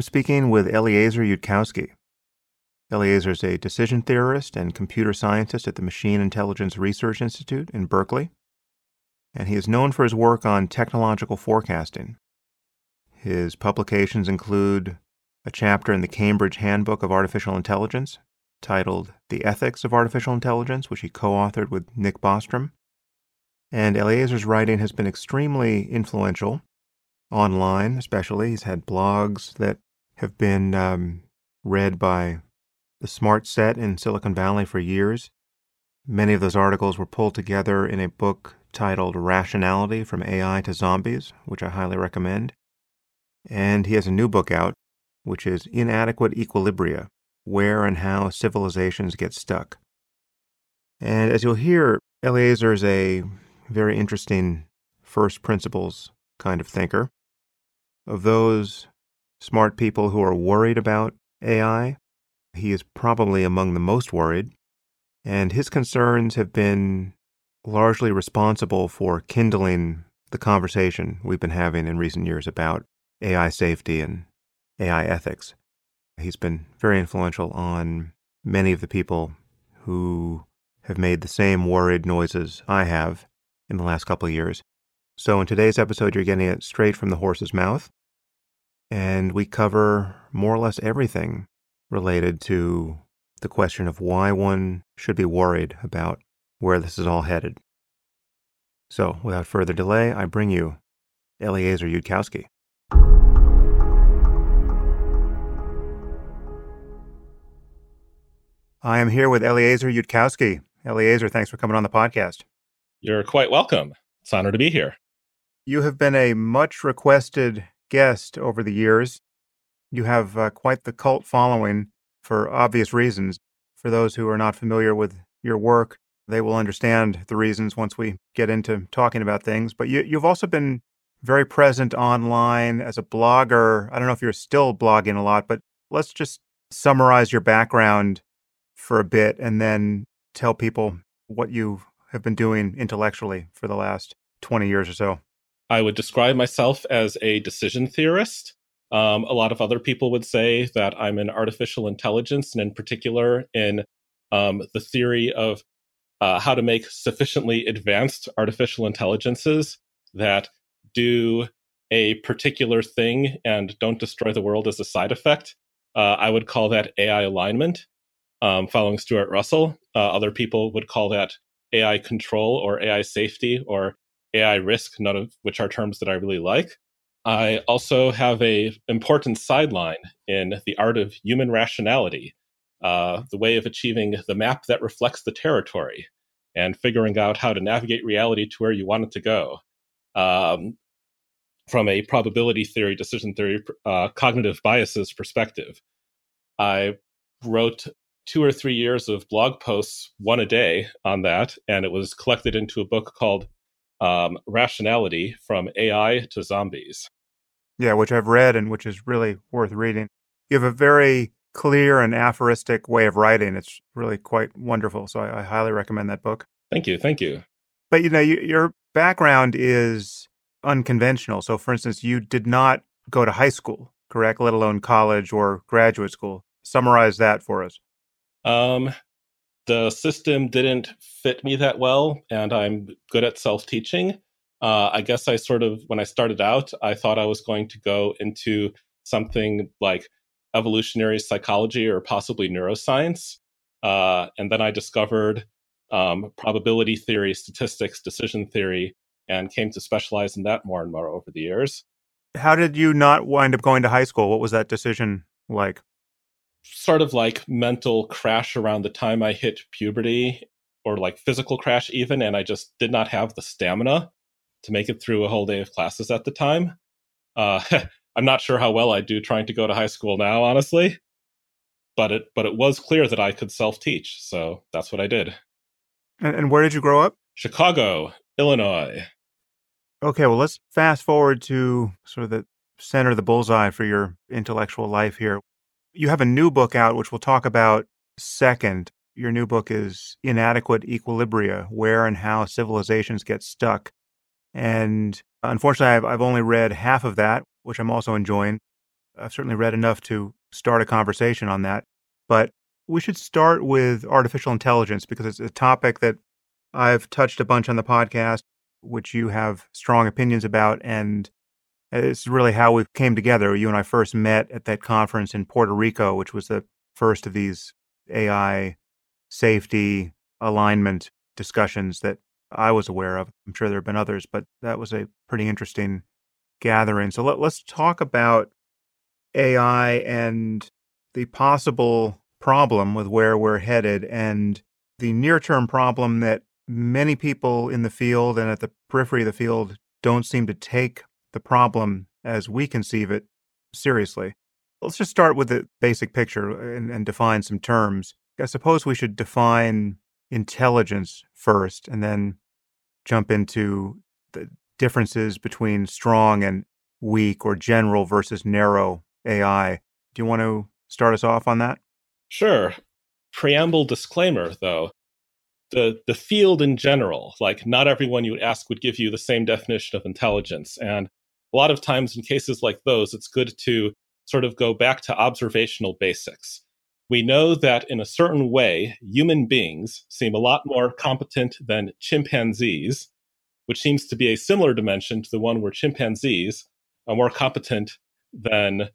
I'm speaking with Eliezer Yudkowsky. Eliezer is a decision theorist and computer scientist at the Machine Intelligence Research Institute in Berkeley, and he is known for his work on technological forecasting. His publications include a chapter in the Cambridge Handbook of Artificial Intelligence titled The Ethics of Artificial Intelligence, which he co authored with Nick Bostrom. And Eliezer's writing has been extremely influential online, especially. He's had blogs that have been um, read by the smart set in Silicon Valley for years. Many of those articles were pulled together in a book titled Rationality From AI to Zombies, which I highly recommend. And he has a new book out, which is Inadequate Equilibria Where and How Civilizations Get Stuck. And as you'll hear, Eliezer is a very interesting first principles kind of thinker. Of those smart people who are worried about AI, he is probably among the most worried, and his concerns have been largely responsible for kindling the conversation we've been having in recent years about AI safety and AI ethics. He's been very influential on many of the people who have made the same worried noises I have in the last couple of years. So, in today's episode, you're getting it straight from the horse's mouth. And we cover more or less everything related to the question of why one should be worried about where this is all headed. So, without further delay, I bring you Eliezer Yudkowsky. I am here with Eliezer Yudkowsky. Eliezer, thanks for coming on the podcast. You're quite welcome. It's an honor to be here. You have been a much requested guest over the years. You have uh, quite the cult following for obvious reasons. For those who are not familiar with your work, they will understand the reasons once we get into talking about things. But you, you've also been very present online as a blogger. I don't know if you're still blogging a lot, but let's just summarize your background for a bit and then tell people what you have been doing intellectually for the last 20 years or so. I would describe myself as a decision theorist. Um, a lot of other people would say that I'm in artificial intelligence, and in particular in um, the theory of uh, how to make sufficiently advanced artificial intelligences that do a particular thing and don't destroy the world as a side effect. Uh, I would call that AI alignment, um, following Stuart Russell. Uh, other people would call that AI control or AI safety or AI risk, none of which are terms that I really like. I also have a important sideline in the art of human rationality, uh, the way of achieving the map that reflects the territory, and figuring out how to navigate reality to where you want it to go. Um, from a probability theory, decision theory, uh, cognitive biases perspective, I wrote two or three years of blog posts, one a day on that, and it was collected into a book called um, rationality from AI to zombies. Yeah, which I've read and which is really worth reading. You have a very clear and aphoristic way of writing. It's really quite wonderful. So I, I highly recommend that book. Thank you. Thank you. But you know, you, your background is unconventional. So, for instance, you did not go to high school, correct? Let alone college or graduate school. Summarize that for us. Um, the system didn't fit me that well, and I'm good at self teaching. Uh, I guess I sort of, when I started out, I thought I was going to go into something like evolutionary psychology or possibly neuroscience. Uh, and then I discovered um, probability theory, statistics, decision theory, and came to specialize in that more and more over the years. How did you not wind up going to high school? What was that decision like? Sort of like mental crash around the time I hit puberty or like physical crash even and I just did not have the stamina to make it through a whole day of classes at the time. Uh, I'm not sure how well I do trying to go to high school now, honestly. But it but it was clear that I could self teach, so that's what I did. And, and where did you grow up? Chicago, Illinois. Okay, well let's fast forward to sort of the center of the bullseye for your intellectual life here. You have a new book out, which we'll talk about second. Your new book is Inadequate Equilibria Where and How Civilizations Get Stuck. And unfortunately, I've, I've only read half of that, which I'm also enjoying. I've certainly read enough to start a conversation on that. But we should start with artificial intelligence because it's a topic that I've touched a bunch on the podcast, which you have strong opinions about. And it's really how we came together. You and I first met at that conference in Puerto Rico, which was the first of these AI safety alignment discussions that I was aware of. I'm sure there have been others, but that was a pretty interesting gathering. So let, us talk about AI and the possible problem with where we're headed and the near term problem that many people in the field and at the periphery of the field don't seem to take the problem as we conceive it seriously. Let's just start with the basic picture uh, and, and define some terms. I suppose we should define intelligence first and then jump into the differences between strong and weak or general versus narrow AI. Do you want to start us off on that? Sure. Preamble disclaimer, though. The, the field in general, like not everyone you would ask would give you the same definition of intelligence. And a lot of times in cases like those, it's good to sort of go back to observational basics. We know that in a certain way, human beings seem a lot more competent than chimpanzees, which seems to be a similar dimension to the one where chimpanzees are more competent than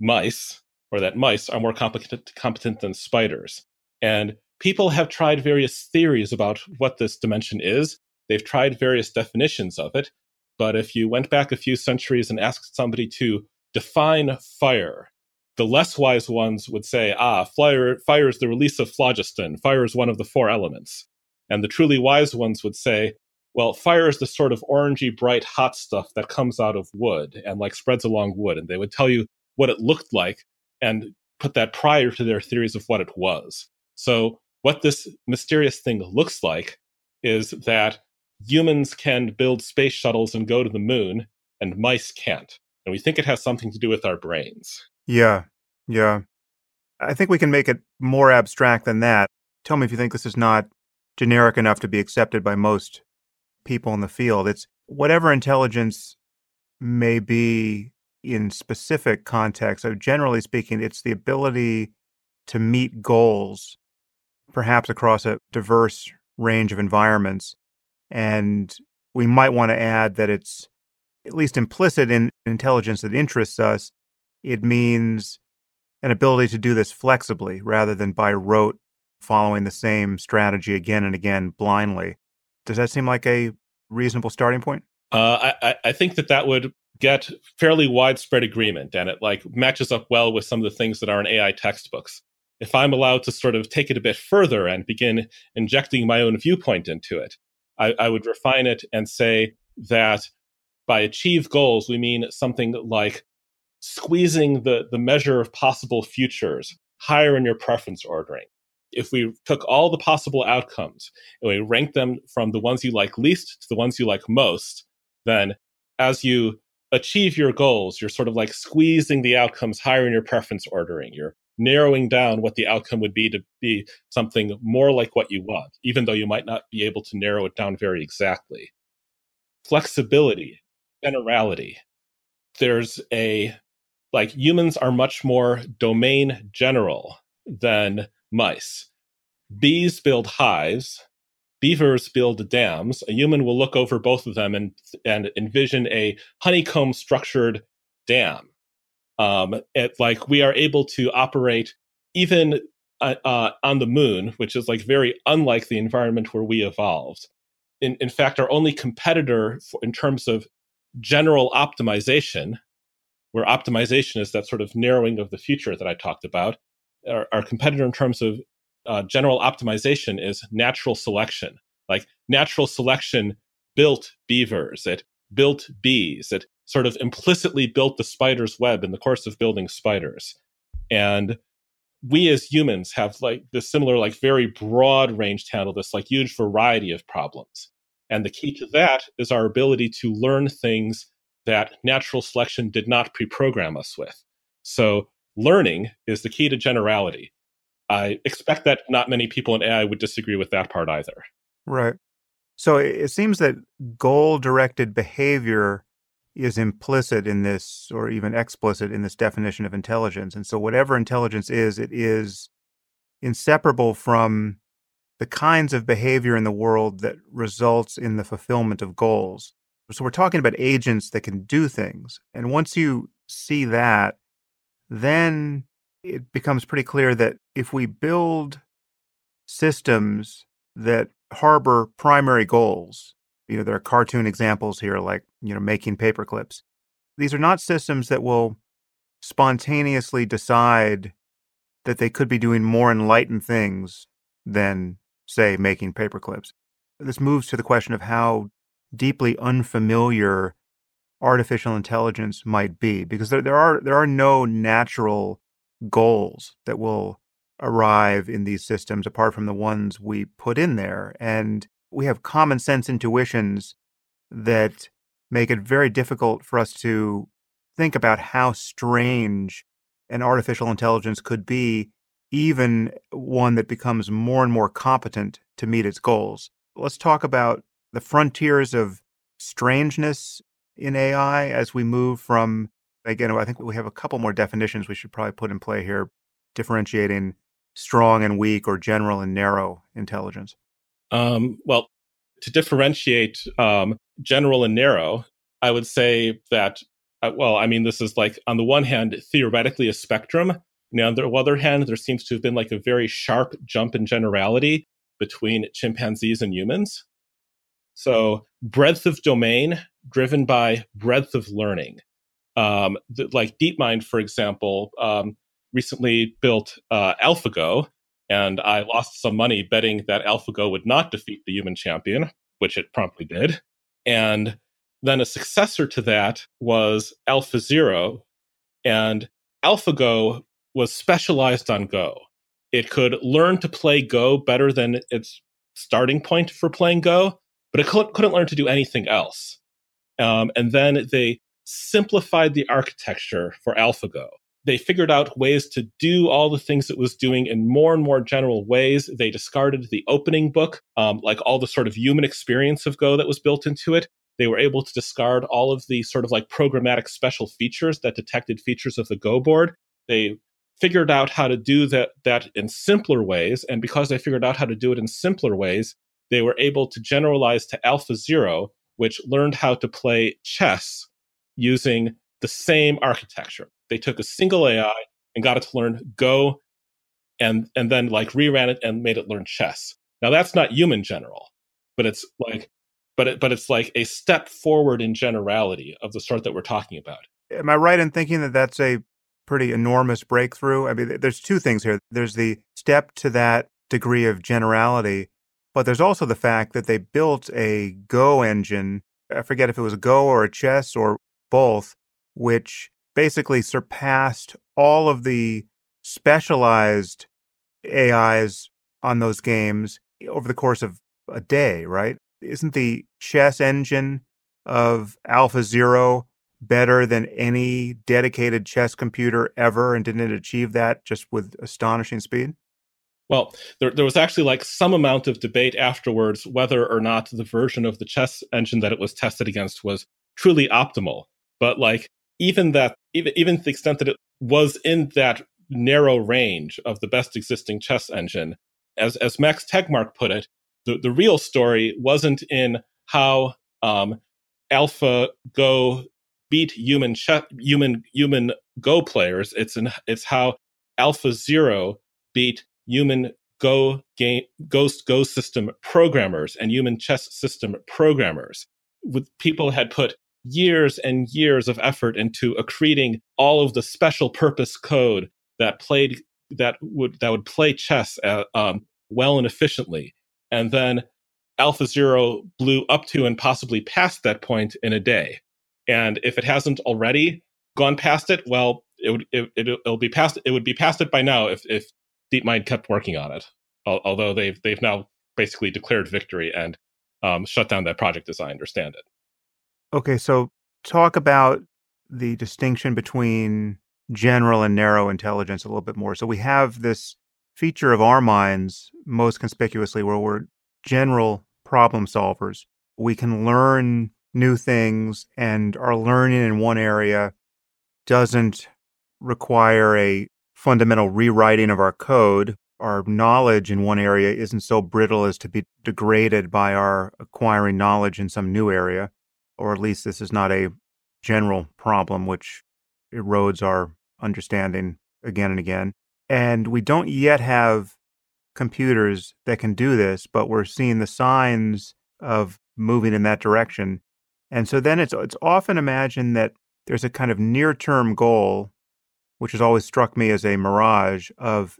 mice, or that mice are more competent, competent than spiders. And people have tried various theories about what this dimension is. They've tried various definitions of it. But if you went back a few centuries and asked somebody to define fire, the less wise ones would say, ah, fire, fire is the release of phlogiston. Fire is one of the four elements. And the truly wise ones would say, well, fire is the sort of orangey, bright, hot stuff that comes out of wood and like spreads along wood. And they would tell you what it looked like and put that prior to their theories of what it was. So, what this mysterious thing looks like is that humans can build space shuttles and go to the moon, and mice can't. And we think it has something to do with our brains. Yeah, yeah. I think we can make it more abstract than that. Tell me if you think this is not generic enough to be accepted by most people in the field. It's whatever intelligence may be in specific contexts. So generally speaking, it's the ability to meet goals, perhaps across a diverse range of environments. And we might want to add that it's at least implicit in intelligence that interests us. It means an ability to do this flexibly rather than by rote, following the same strategy again and again blindly. Does that seem like a reasonable starting point? Uh, I, I think that that would get fairly widespread agreement, and it like matches up well with some of the things that are in AI textbooks. If I'm allowed to sort of take it a bit further and begin injecting my own viewpoint into it, I, I would refine it and say that by achieve goals, we mean something like squeezing the, the measure of possible futures higher in your preference ordering if we took all the possible outcomes and we ranked them from the ones you like least to the ones you like most, then as you achieve your goals, you're sort of like squeezing the outcomes higher in your preference ordering. You're narrowing down what the outcome would be to be something more like what you want, even though you might not be able to narrow it down very exactly. Flexibility, generality. There's a, like, humans are much more domain general than mice. Bees build hives, beavers build dams. A human will look over both of them and, and envision a honeycomb structured dam. Um, it, like we are able to operate even uh, uh, on the moon, which is like very unlike the environment where we evolved. In, in fact, our only competitor for, in terms of general optimization, where optimization is that sort of narrowing of the future that I talked about, our, our competitor in terms of uh, general optimization is natural selection. Like natural selection built beavers, it built bees, it sort of implicitly built the spider's web in the course of building spiders. And we as humans have like this similar, like very broad range to handle this like huge variety of problems. And the key to that is our ability to learn things that natural selection did not pre program us with. So learning is the key to generality. I expect that not many people in AI would disagree with that part either. Right. So it seems that goal directed behavior is implicit in this or even explicit in this definition of intelligence. And so, whatever intelligence is, it is inseparable from the kinds of behavior in the world that results in the fulfillment of goals. So, we're talking about agents that can do things. And once you see that, then it becomes pretty clear that if we build systems that harbor primary goals, you know, there are cartoon examples here like, you know, making paper clips. These are not systems that will spontaneously decide that they could be doing more enlightened things than, say, making paper clips. This moves to the question of how deeply unfamiliar artificial intelligence might be, because there, there are there are no natural goals that will arrive in these systems apart from the ones we put in there. And we have common sense intuitions that make it very difficult for us to think about how strange an artificial intelligence could be, even one that becomes more and more competent to meet its goals. Let's talk about the frontiers of strangeness in AI as we move from, again, I think we have a couple more definitions we should probably put in play here, differentiating strong and weak or general and narrow intelligence. Um, well, to differentiate um, general and narrow, I would say that, uh, well, I mean, this is like, on the one hand, theoretically a spectrum. Now, on the other hand, there seems to have been like a very sharp jump in generality between chimpanzees and humans. So, breadth of domain driven by breadth of learning. Um, the, like DeepMind, for example, um, recently built uh, AlphaGo, and I lost some money betting that AlphaGo would not defeat the human champion, which it promptly did. And then a successor to that was AlphaZero, and AlphaGo was specialized on Go. It could learn to play Go better than its starting point for playing Go, but it couldn't learn to do anything else. Um, and then they simplified the architecture for AlphaGo they figured out ways to do all the things it was doing in more and more general ways. They discarded the opening book, um, like all the sort of human experience of Go that was built into it. They were able to discard all of the sort of like programmatic special features that detected features of the Go board. They figured out how to do that, that in simpler ways. And because they figured out how to do it in simpler ways, they were able to generalize to AlphaZero, which learned how to play chess using the same architecture. They took a single AI and got it to learn Go and and then like reran it and made it learn chess. Now that's not human general, but it's like but it, but it's like a step forward in generality of the sort that we're talking about. Am I right in thinking that that's a pretty enormous breakthrough? I mean, there's two things here. There's the step to that degree of generality, but there's also the fact that they built a Go engine. I forget if it was a Go or a chess or both, which basically surpassed all of the specialized AIs on those games over the course of a day, right? Isn't the chess engine of Alpha Zero better than any dedicated chess computer ever? And didn't it achieve that just with astonishing speed? Well, there, there was actually like some amount of debate afterwards whether or not the version of the chess engine that it was tested against was truly optimal. But like even that even even to the extent that it was in that narrow range of the best existing chess engine. As as max tegmark put it the, the real story wasn't in how um, alpha go beat human che- human human go players. It's in it's how AlphaZero beat human go game ghost go system programmers and human chess system programmers. With people had put years and years of effort into accreting all of the special purpose code that played that would that would play chess uh, um, well and efficiently, and then Alpha Zero blew up to and possibly past that point in a day. And if it hasn't already gone past it, well, it would it, it, will be past it would be past it by now if if DeepMind kept working on it. Although they've they've now basically declared victory and um, shut down that project, as I understand it. Okay, so talk about the distinction between general and narrow intelligence a little bit more. So we have this feature of our minds most conspicuously where we're general problem solvers. We can learn new things and our learning in one area doesn't require a fundamental rewriting of our code. Our knowledge in one area isn't so brittle as to be degraded by our acquiring knowledge in some new area, or at least this is not a general problem which erodes our understanding again and again. And we don't yet have computers that can do this, but we're seeing the signs of moving in that direction. And so then it's it's often imagined that there's a kind of near-term goal, which has always struck me as a mirage of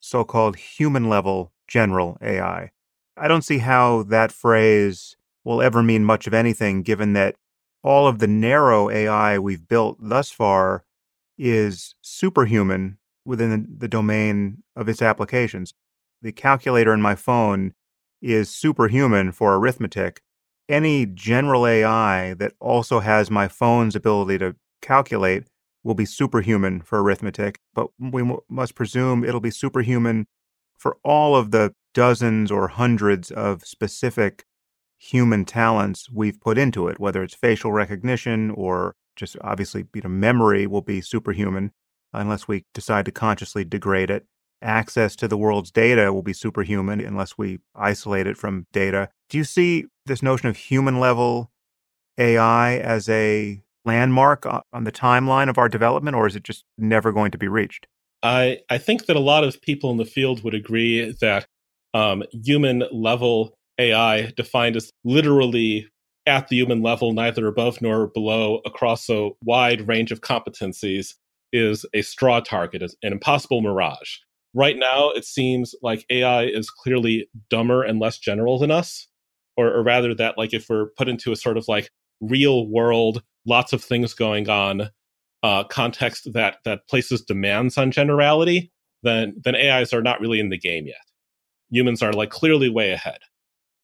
so-called human level general AI. I don't see how that phrase will ever mean much of anything given that all of the narrow AI we've built thus far is superhuman within the domain of its applications. The calculator in my phone is superhuman for arithmetic. Any general AI that also has my phone's ability to calculate will be superhuman for arithmetic, but we m- must presume it'll be superhuman for all of the dozens or hundreds of specific human talents we've put into it, whether it's facial recognition or just obviously you know, memory will be superhuman unless we decide to consciously degrade it. Access to the world's data will be superhuman unless we isolate it from data. Do you see this notion of human level AI as a landmark on the timeline of our development, or is it just never going to be reached? I, I think that a lot of people in the field would agree that um, human level AI, defined as literally at the human level, neither above nor below, across a wide range of competencies, is a straw target, is an impossible mirage. Right now, it seems like AI is clearly dumber and less general than us, or, or rather, that like if we're put into a sort of like real world, lots of things going on uh, context that that places demands on generality, then then AIs are not really in the game yet. Humans are like clearly way ahead.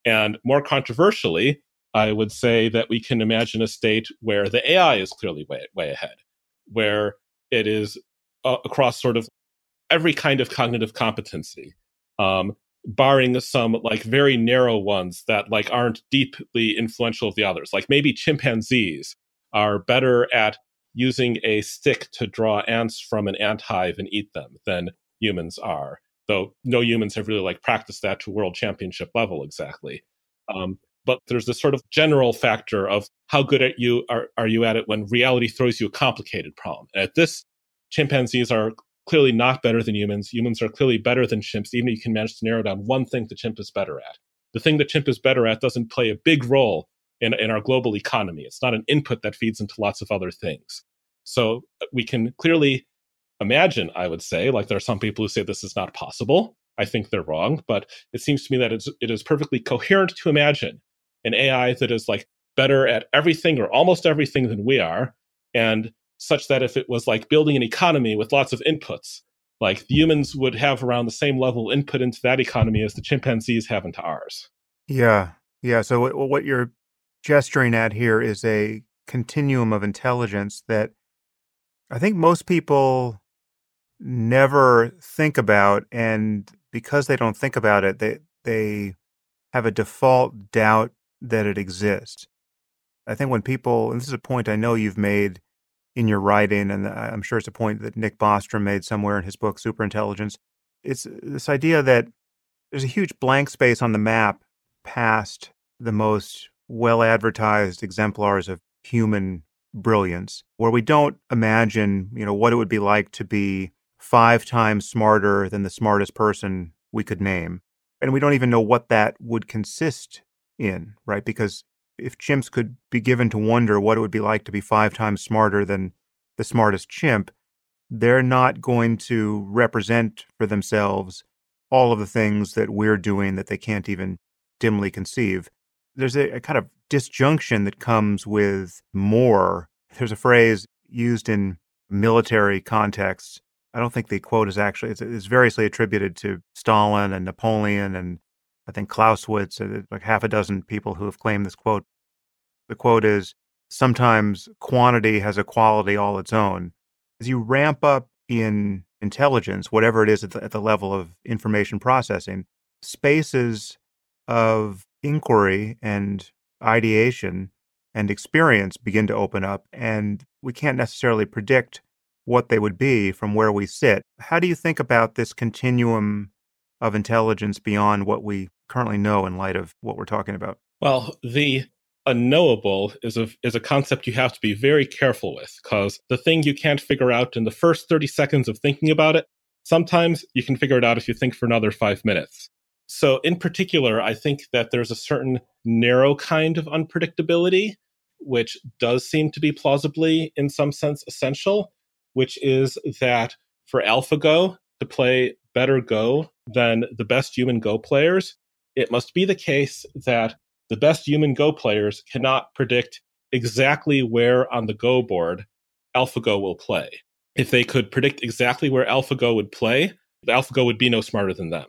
And more controversially, I would say that we can imagine a state where the AI is clearly way, way ahead, where it is uh, across sort of every kind of cognitive competency, um, barring some like very narrow ones that like aren't deeply influential of the others. Like maybe chimpanzees are better at using a stick to draw ants from an ant hive and eat them than humans are. Though no humans have really like practiced that to world championship level exactly. Um, but there's this sort of general factor of how good at you are, are you at it when reality throws you a complicated problem. And at this, chimpanzees are clearly not better than humans. Humans are clearly better than chimps, even if you can manage to narrow down one thing the chimp is better at. The thing the chimp is better at doesn't play a big role in, in our global economy. It's not an input that feeds into lots of other things. So uh, we can clearly imagine, I would say, like there are some people who say this is not possible. I think they're wrong, but it seems to me that it's, it is perfectly coherent to imagine an AI that is like better at everything or almost everything than we are, and such that if it was like building an economy with lots of inputs, like the humans would have around the same level input into that economy as the chimpanzees have into ours. Yeah, yeah. So what you're gesturing at here is a continuum of intelligence that I think most people never think about, and because they don't think about it, they they have a default doubt that it exists. I think when people, and this is a point I know you've made in your writing, and I'm sure it's a point that Nick Bostrom made somewhere in his book, Superintelligence. It's this idea that there's a huge blank space on the map past the most well advertised exemplars of human brilliance, where we don't imagine, you know, what it would be like to be five times smarter than the smartest person we could name. And we don't even know what that would consist in, right? Because if chimps could be given to wonder what it would be like to be five times smarter than the smartest chimp, they're not going to represent for themselves all of the things that we're doing that they can't even dimly conceive. There's a, a kind of disjunction that comes with more. There's a phrase used in military contexts. I don't think the quote is actually, it's, it's variously attributed to Stalin and Napoleon and I think Clausewitz, uh, like half a dozen people who have claimed this quote. The quote is sometimes quantity has a quality all its own. As you ramp up in intelligence, whatever it is at the, at the level of information processing, spaces of inquiry and ideation and experience begin to open up, and we can't necessarily predict what they would be from where we sit. How do you think about this continuum of intelligence beyond what we currently know in light of what we're talking about? Well, the unknowable is a is a concept you have to be very careful with because the thing you can't figure out in the first 30 seconds of thinking about it, sometimes you can figure it out if you think for another 5 minutes. So in particular, I think that there's a certain narrow kind of unpredictability which does seem to be plausibly in some sense essential, which is that for AlphaGo to play better Go than the best human Go players, it must be the case that the best human Go players cannot predict exactly where on the Go board AlphaGo will play. If they could predict exactly where AlphaGo would play, AlphaGo would be no smarter than them.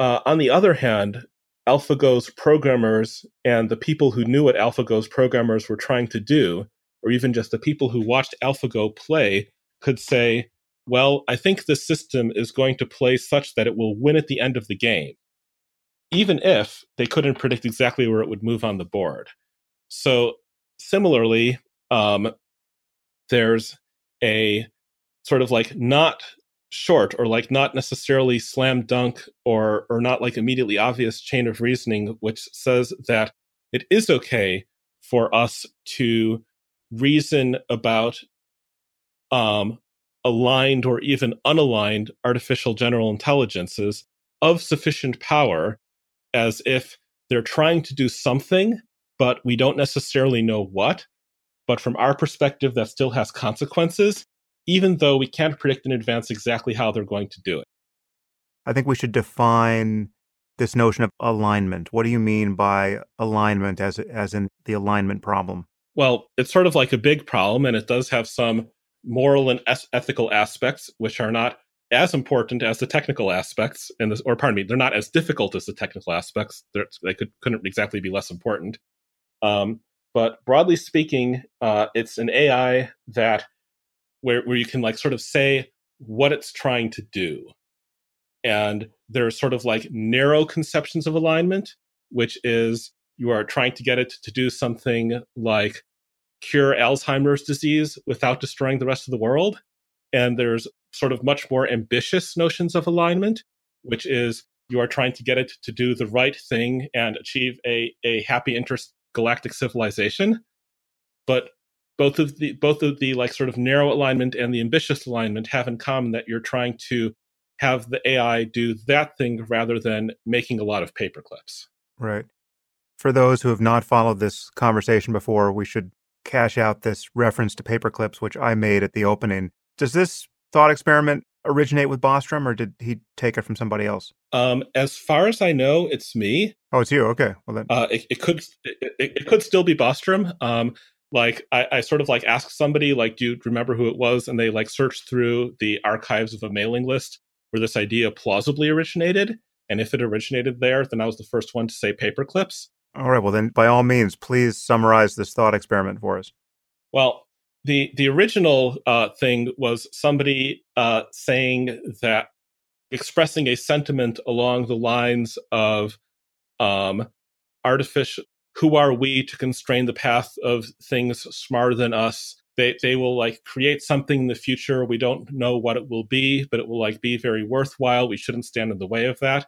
Uh, on the other hand, AlphaGo's programmers and the people who knew what AlphaGo's programmers were trying to do, or even just the people who watched AlphaGo play, could say, well, I think the system is going to play such that it will win at the end of the game even if they couldn't predict exactly where it would move on the board. So similarly, um, there's a sort of like not short or like not necessarily slam dunk or or not like immediately obvious chain of reasoning which says that it is okay for us to reason about um, aligned or even unaligned artificial general intelligences of sufficient power as if they're trying to do something, but we don't necessarily know what. But from our perspective, that still has consequences, even though we can't predict in advance exactly how they're going to do it. I think we should define this notion of alignment. What do you mean by alignment as, as in the alignment problem? Well, it's sort of like a big problem, and it does have some moral and ethical aspects, which are not as important as the technical aspects and this or pardon me they're not as difficult as the technical aspects. They're, they could couldn't exactly be less important. Um, but broadly speaking uh, it's an ai that where, where you can like sort of say what it's trying to do. And there's sort of like narrow conceptions of alignment which is you are trying to get it to do something like cure alzheimer's disease without destroying the rest of the world and there's sort of much more ambitious notions of alignment, which is you are trying to get it to do the right thing and achieve a, a happy intergalactic civilization. But both of the both of the like sort of narrow alignment and the ambitious alignment have in common that you're trying to have the AI do that thing rather than making a lot of paperclips. Right. For those who have not followed this conversation before, we should cash out this reference to paper clips, which I made at the opening. Does this thought experiment originate with Bostrom, or did he take it from somebody else? Um, as far as I know, it's me. Oh, it's you. Okay. Well then, uh, it, it, could it, it, could still be Bostrom. Um, like I, I sort of like asked somebody, like, do you remember who it was? And they like searched through the archives of a mailing list where this idea plausibly originated. And if it originated there, then I was the first one to say paper clips. All right. Well, then, by all means, please summarize this thought experiment for us. Well, the the original uh, thing was somebody uh, saying that expressing a sentiment along the lines of um, artificial who are we to constrain the path of things smarter than us they they will like create something in the future we don't know what it will be but it will like be very worthwhile we shouldn't stand in the way of that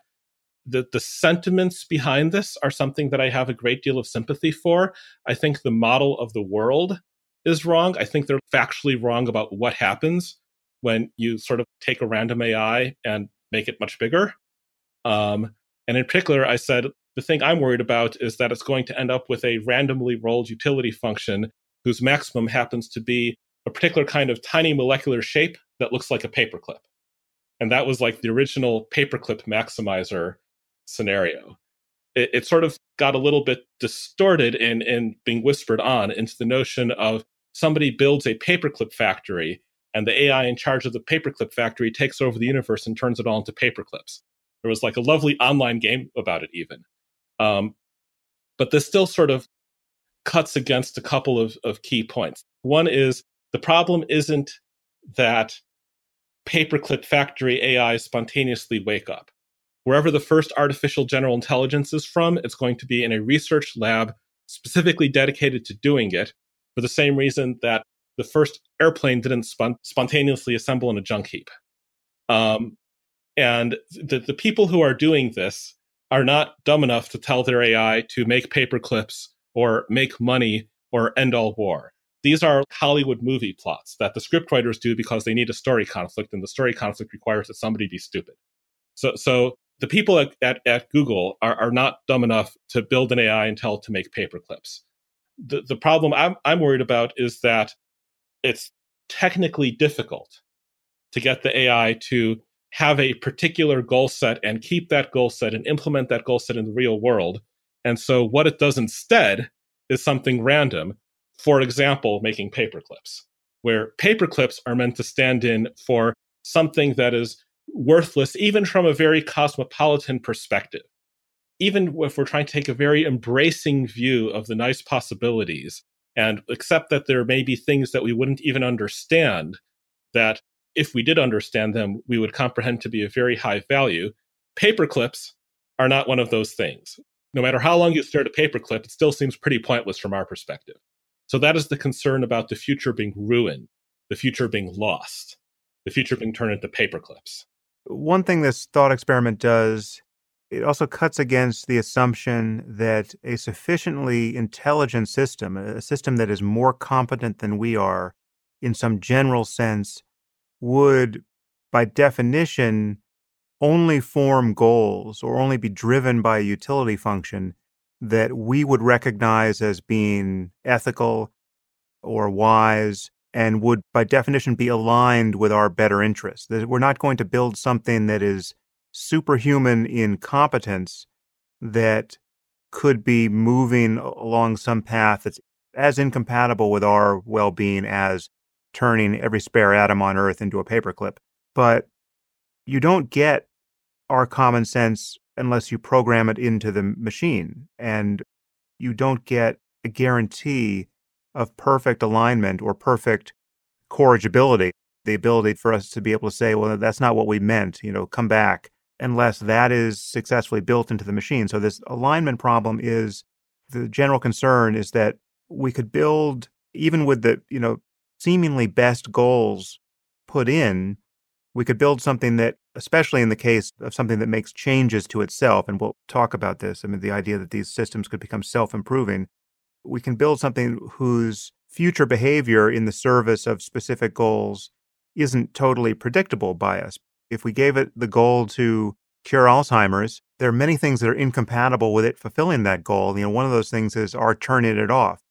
the the sentiments behind this are something that i have a great deal of sympathy for i think the model of the world is wrong. I think they're factually wrong about what happens when you sort of take a random AI and make it much bigger. Um, and in particular, I said the thing I'm worried about is that it's going to end up with a randomly rolled utility function whose maximum happens to be a particular kind of tiny molecular shape that looks like a paperclip. And that was like the original paperclip maximizer scenario it, it sort of got a little bit distorted and and being whispered on into the notion of somebody builds a paperclip factory and the AI in charge of the paperclip factory takes over the universe and turns it all into paperclips. There was like a lovely online game about it, even. Um, but this still sort of cuts against a couple of, of key points. One is the problem isn't that paperclip factory AI spontaneously wake up wherever the first artificial general intelligence is from, it's going to be in a research lab specifically dedicated to doing it for the same reason that the first airplane didn't spon- spontaneously assemble in a junk heap. Um, and the, the people who are doing this are not dumb enough to tell their AI to make paper clips or make money or end all war. These are Hollywood movie plots that the scriptwriters do because they need a story conflict, and the story conflict requires that somebody be stupid. So, so the people at, at, at Google are, are not dumb enough to build an AI and tell it to make paperclips. The, the problem I'm, I'm worried about is that it's technically difficult to get the AI to have a particular goal set and keep that goal set and implement that goal set in the real world. And so what it does instead is something random. For example, making paperclips, where paperclips are meant to stand in for something that is worthless, even from a very cosmopolitan perspective. Even if we're trying to take a very embracing view of the nice possibilities and accept that there may be things that we wouldn't even understand that if we did understand them, we would comprehend to be of very high value. Paperclips are not one of those things. No matter how long you stare at a paperclip, it still seems pretty pointless from our perspective. So that is the concern about the future being ruined, the future being lost, the future being turned into paperclips. One thing this thought experiment does, it also cuts against the assumption that a sufficiently intelligent system, a system that is more competent than we are in some general sense, would, by definition, only form goals or only be driven by a utility function that we would recognize as being ethical or wise and would, by definition, be aligned with our better interests. That we're not going to build something that is superhuman in competence that could be moving along some path that's as incompatible with our well being as turning every spare atom on Earth into a paperclip. But you don't get our common sense unless you program it into the machine. And you don't get a guarantee of perfect alignment or perfect corrigibility, the ability for us to be able to say, well, that's not what we meant, you know, come back, unless that is successfully built into the machine. So this alignment problem is the general concern is that we could build even with the, you know, seemingly best goals put in, we could build something that, especially in the case of something that makes changes to itself, and we'll talk about this. I mean, the idea that these systems could become self improving, we can build something whose future behavior in the service of specific goals isn't totally predictable by us. If we gave it the goal to cure Alzheimer's, there are many things that are incompatible with it fulfilling that goal. You know, one of those things is our turning it off.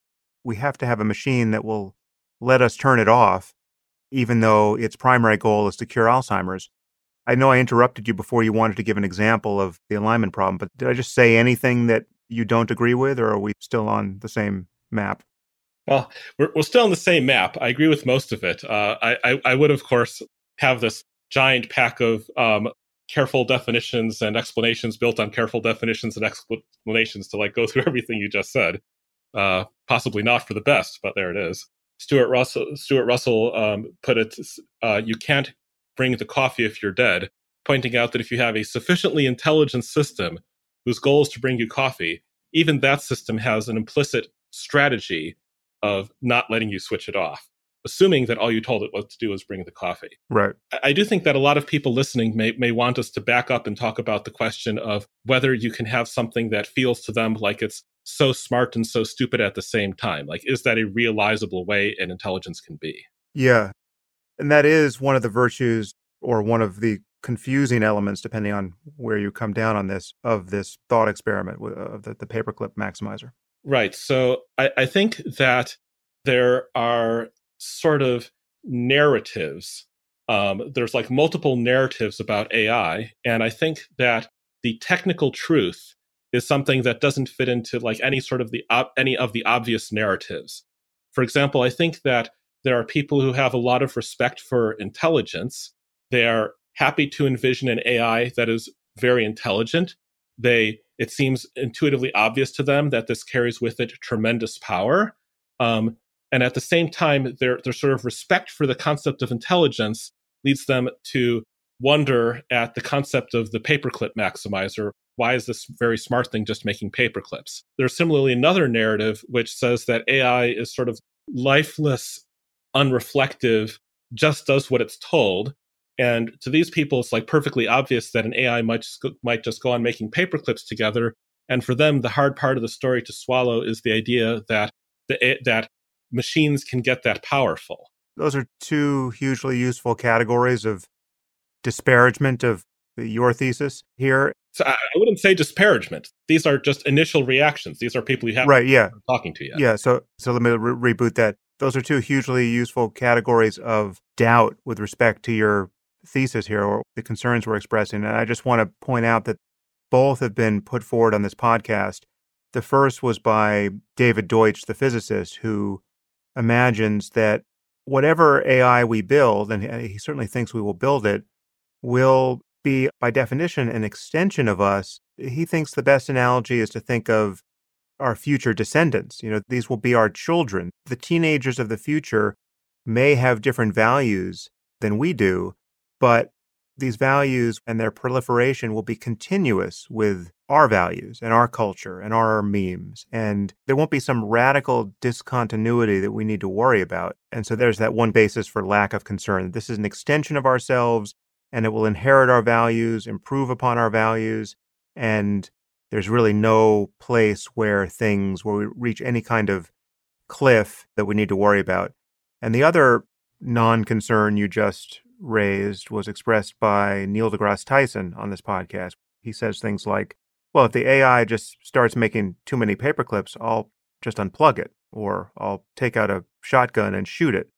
We have to have a machine that will let us turn it off, even though its primary goal is to cure Alzheimer's. I know I interrupted you before you wanted to give an example of the alignment problem, but did I just say anything that you don't agree with, or are we still on the same map? Well, we're, we're still on the same map. I agree with most of it. Uh, I, I, I, would, of course, have this giant pack of um, careful definitions and explanations built on careful definitions and explanations to like go through everything you just said. Uh, possibly not for the best, but there it is. Stuart Russell, Stuart Russell um, put it, uh, you can't bring the coffee if you're dead, pointing out that if you have a sufficiently intelligent system whose goal is to bring you coffee, even that system has an implicit strategy of not letting you switch it off, assuming that all you told it what to do was bring the coffee. Right. I, I do think that a lot of people listening may, may want us to back up and talk about the question of whether you can have something that feels to them like it's so smart and so stupid at the same time? Like, is that a realizable way an intelligence can be? Yeah. And that is one of the virtues or one of the confusing elements, depending on where you come down on this, of this thought experiment of the, the paperclip maximizer. Right. So I, I think that there are sort of narratives. Um, there's like multiple narratives about AI. And I think that the technical truth is something that doesn't fit into like any sort of the any of the obvious narratives. For example, I think that there are people who have a lot of respect for intelligence. They are happy to envision an AI that is very intelligent. They it seems intuitively obvious to them that this carries with it tremendous power. Um, and at the same time, their their sort of respect for the concept of intelligence leads them to wonder at the concept of the paperclip maximizer why is this very smart thing just making paperclips? There's similarly another narrative which says that AI is sort of lifeless, unreflective, just does what it's told. And to these people, it's like perfectly obvious that an AI might just go, might just go on making paper clips together. And for them, the hard part of the story to swallow is the idea that the, that machines can get that powerful. Those are two hugely useful categories of disparagement of your thesis here. So I, wouldn't say disparagement. These are just initial reactions. These are people you haven't right, yeah. talking to yet. Yeah. So so let me re- reboot that. Those are two hugely useful categories of doubt with respect to your thesis here or the concerns we're expressing. And I just want to point out that both have been put forward on this podcast. The first was by David Deutsch, the physicist, who imagines that whatever AI we build, and he certainly thinks we will build it, will be, by definition, an extension of us. He thinks the best analogy is to think of our future descendants. You know, these will be our children. The teenagers of the future may have different values than we do, but these values and their proliferation will be continuous with our values and our culture and our memes. And there won't be some radical discontinuity that we need to worry about. And so there's that one basis for lack of concern. This is an extension of ourselves and it will inherit our values, improve upon our values, and there's really no place where things where we reach any kind of cliff that we need to worry about. And the other non-concern you just raised was expressed by Neil deGrasse Tyson on this podcast. He says things like, well, if the AI just starts making too many paperclips, I'll just unplug it or I'll take out a shotgun and shoot it.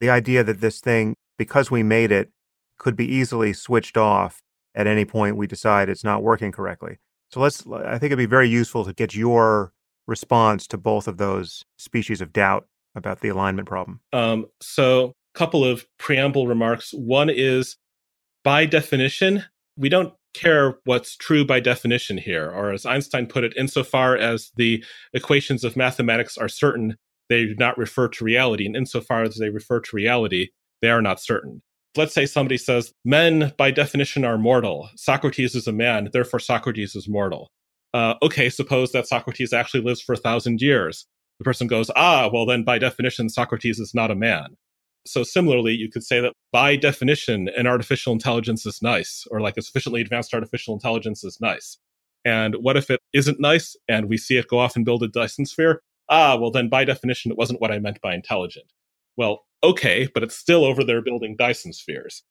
The idea that this thing, because we made it, could be easily switched off at any point we decide it's not working correctly. So let's, I think it'd be very useful to get your response to both of those species of doubt about the alignment problem. Um, so, couple of preamble remarks. One is by definition, we don't care what's true by definition here, or as Einstein put it, insofar as the equations of mathematics are certain, they do not refer to reality. And insofar as they refer to reality, they are not certain let's say somebody says men by definition are mortal socrates is a man therefore socrates is mortal uh, okay suppose that socrates actually lives for a thousand years the person goes ah well then by definition socrates is not a man so similarly you could say that by definition an artificial intelligence is nice or like a sufficiently advanced artificial intelligence is nice and what if it isn't nice and we see it go off and build a dyson sphere ah well then by definition it wasn't what i meant by intelligent well, okay, but it's still over there building Dyson spheres.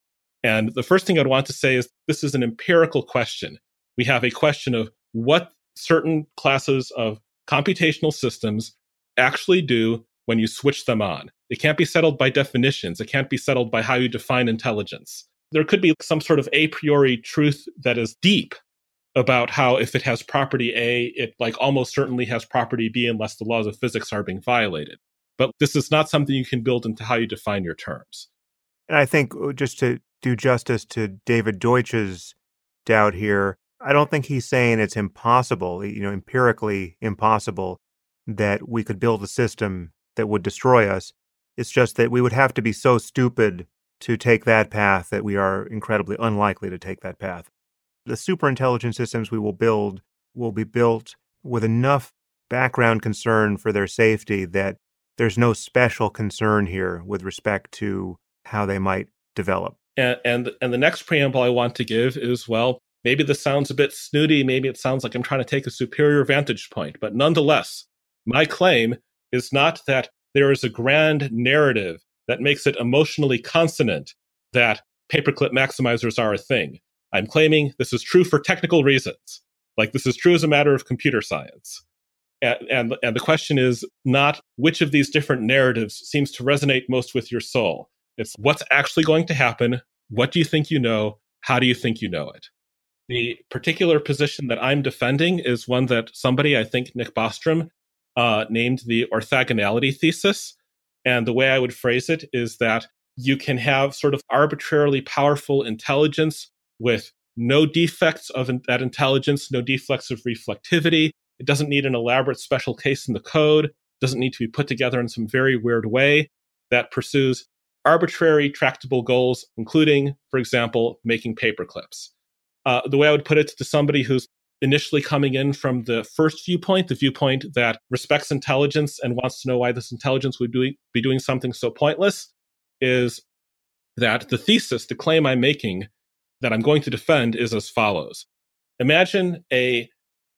And the first thing I'd want to say is this is an empirical question. We have a question of what certain classes of computational systems actually do when you switch them on. It can't be settled by definitions, it can't be settled by how you define intelligence. There could be some sort of a priori truth that is deep about how if it has property A, it like almost certainly has property B unless the laws of physics are being violated. But this is not something you can build into how you define your terms. And I think uh, just to do justice to David Deutsch's doubt here, I don't think he's saying it's impossible, you know, empirically impossible that we could build a system that would destroy us. It's just that we would have to be so stupid to take that path that we are incredibly unlikely to take that path. The super intelligent systems we will build will be built with enough background concern for their safety that there's no special concern here with respect to how they might develop. And, and and the next preamble I want to give is well, maybe this sounds a bit snooty, maybe it sounds like I'm trying to take a superior vantage point, but nonetheless, my claim is not that there is a grand narrative that makes it emotionally consonant that paperclip maximizers are a thing. I'm claiming this is true for technical reasons. Like this is true as a matter of computer science. And, and, and the question is not which of these different narratives seems to resonate most with your soul. It's what's actually going to happen. What do you think you know? How do you think you know it? The particular position that I'm defending is one that somebody, I think Nick Bostrom, uh, named the orthogonality thesis. And the way I would phrase it is that you can have sort of arbitrarily powerful intelligence with no defects of that intelligence, no defects of reflectivity, it doesn't need an elaborate special case in the code, doesn't need to be put together in some very weird way that pursues arbitrary tractable goals, including, for example, making paper clips. Uh, the way I would put it to somebody who's initially coming in from the first viewpoint, the viewpoint that respects intelligence and wants to know why this intelligence would be doing something so pointless, is that the thesis, the claim I'm making that I'm going to defend is as follows. Imagine a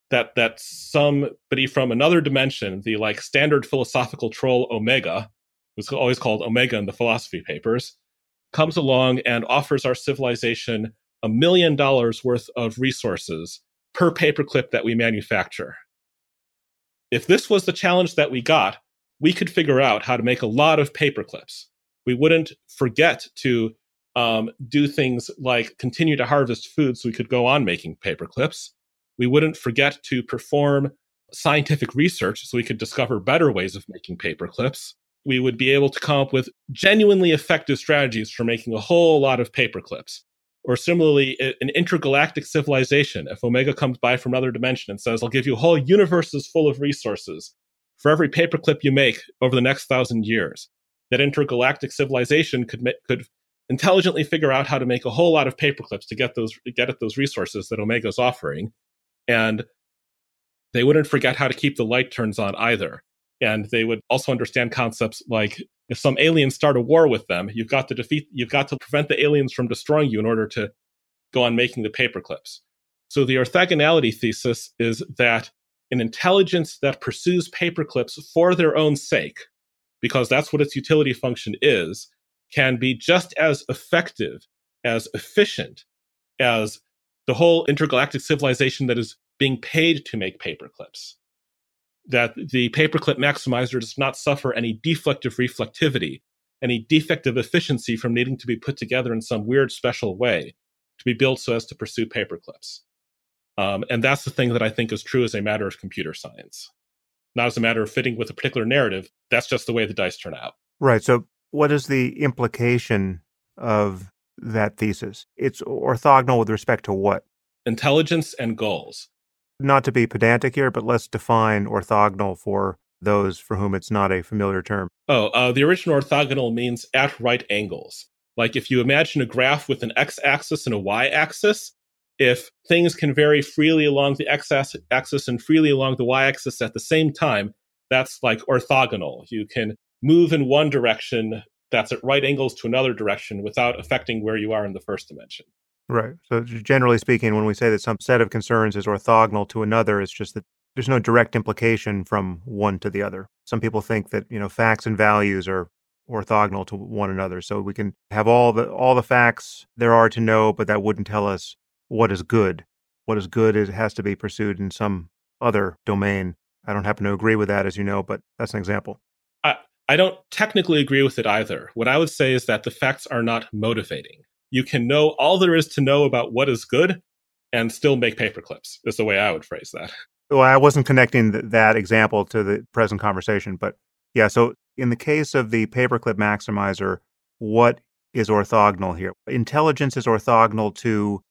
that that somebody from another dimension, the like standard philosophical troll Omega, who's always called Omega in the philosophy papers, comes along and offers our civilization a million dollars worth of resources per paperclip that we manufacture. If this was the challenge that we got, we could figure out how to make a lot of paperclips. We wouldn't forget to um, do things like continue to harvest food so we could go on making paperclips. We wouldn't forget to perform scientific research so we could discover better ways of making paperclips. We would be able to come up with genuinely effective strategies for making a whole lot of paperclips. Or similarly, an intergalactic civilization. If Omega comes by from another dimension and says, I'll give you whole universes full of resources for every paperclip you make over the next thousand years, that intergalactic civilization could, could intelligently figure out how to make a whole lot of paperclips to get those get at those resources that Omega's offering. And they wouldn't forget how to keep the light turns on either. And they would also understand concepts like if some aliens start a war with them, you've got to defeat, you've got to prevent the aliens from destroying you in order to go on making the paperclips. So the orthogonality thesis is that an intelligence that pursues paperclips for their own sake, because that's what its utility function is, can be just as effective, as efficient as the whole intergalactic civilization that is being paid to make paperclips that the paperclip maximizer does not suffer any deflect of reflectivity, any defect of efficiency from needing to be put together in some weird special way to be built so as to pursue paperclips. Um, and that's the thing that I think is true as a matter of computer science, not as a matter of fitting with a particular narrative. That's just the way the dice turn out. Right. So, what is the implication of that thesis? It's orthogonal with respect to what? Intelligence and goals not to be pedantic here, but let's define orthogonal for those for whom it's not a familiar term. Oh, uh, the original orthogonal means at right angles. Like if you imagine a graph with an x axis and a y axis, if things can vary freely along the x axis and freely along the y axis at the same time, that's like orthogonal. You can move in one direction that's at right angles to another direction without affecting where you are in the first dimension. Right. So generally speaking, when we say that some set of concerns is orthogonal to another, it's just that there's no direct implication from one to the other. Some people think that, you know, facts and values are orthogonal to one another. So we can have all the all the facts there are to know, but that wouldn't tell us what is good. What is good is has to be pursued in some other domain. I don't happen to agree with that, as you know, but that's an example. I, I don't technically agree with it either. What I would say is that the facts are not motivating you can know all there is to know about what is good and still make paperclips is the way i would phrase that. Well i wasn't connecting th- that example to the present conversation but yeah so in the case of the paperclip maximizer what is orthogonal here? Intelligence is orthogonal to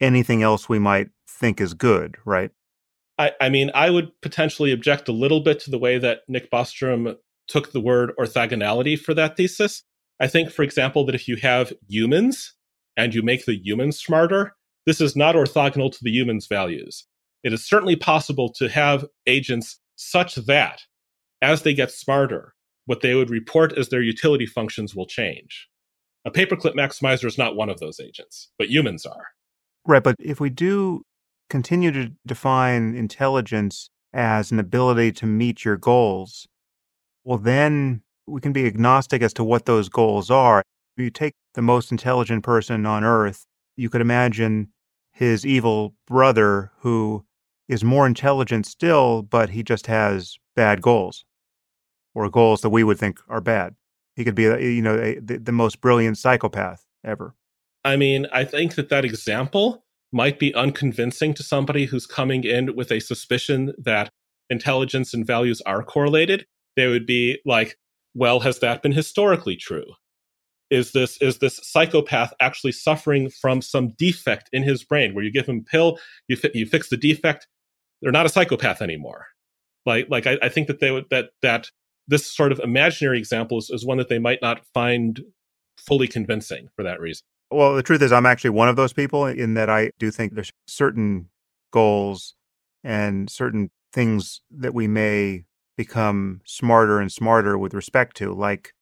anything else we might think is good right? I, I mean i would potentially object a little bit to the way that nick bostrom took the word orthogonality for that thesis. I think for example that if you have humans and you make the humans smarter, this is not orthogonal to the humans' values. It is certainly possible to have agents such that as they get smarter, what they would report as their utility functions will change. A paperclip maximizer is not one of those agents, but humans are. Right, but if we do continue to define intelligence as an ability to meet your goals, well, then we can be agnostic as to what those goals are. You take the most intelligent person on earth, you could imagine his evil brother who is more intelligent still, but he just has bad goals or goals that we would think are bad. He could be, you know, a, the, the most brilliant psychopath ever. I mean, I think that that example might be unconvincing to somebody who's coming in with a suspicion that intelligence and values are correlated. They would be like, well, has that been historically true? Is this is this psychopath actually suffering from some defect in his brain where you give him a pill you, fi- you fix the defect they're not a psychopath anymore. Like like I, I, think that they would that that this sort of imaginary example is, is one that they might not find fully convincing for that reason. Well the truth is i'm actually one of those people in that i do think there's certain goals and certain things that we may become smarter and smarter with respect to, like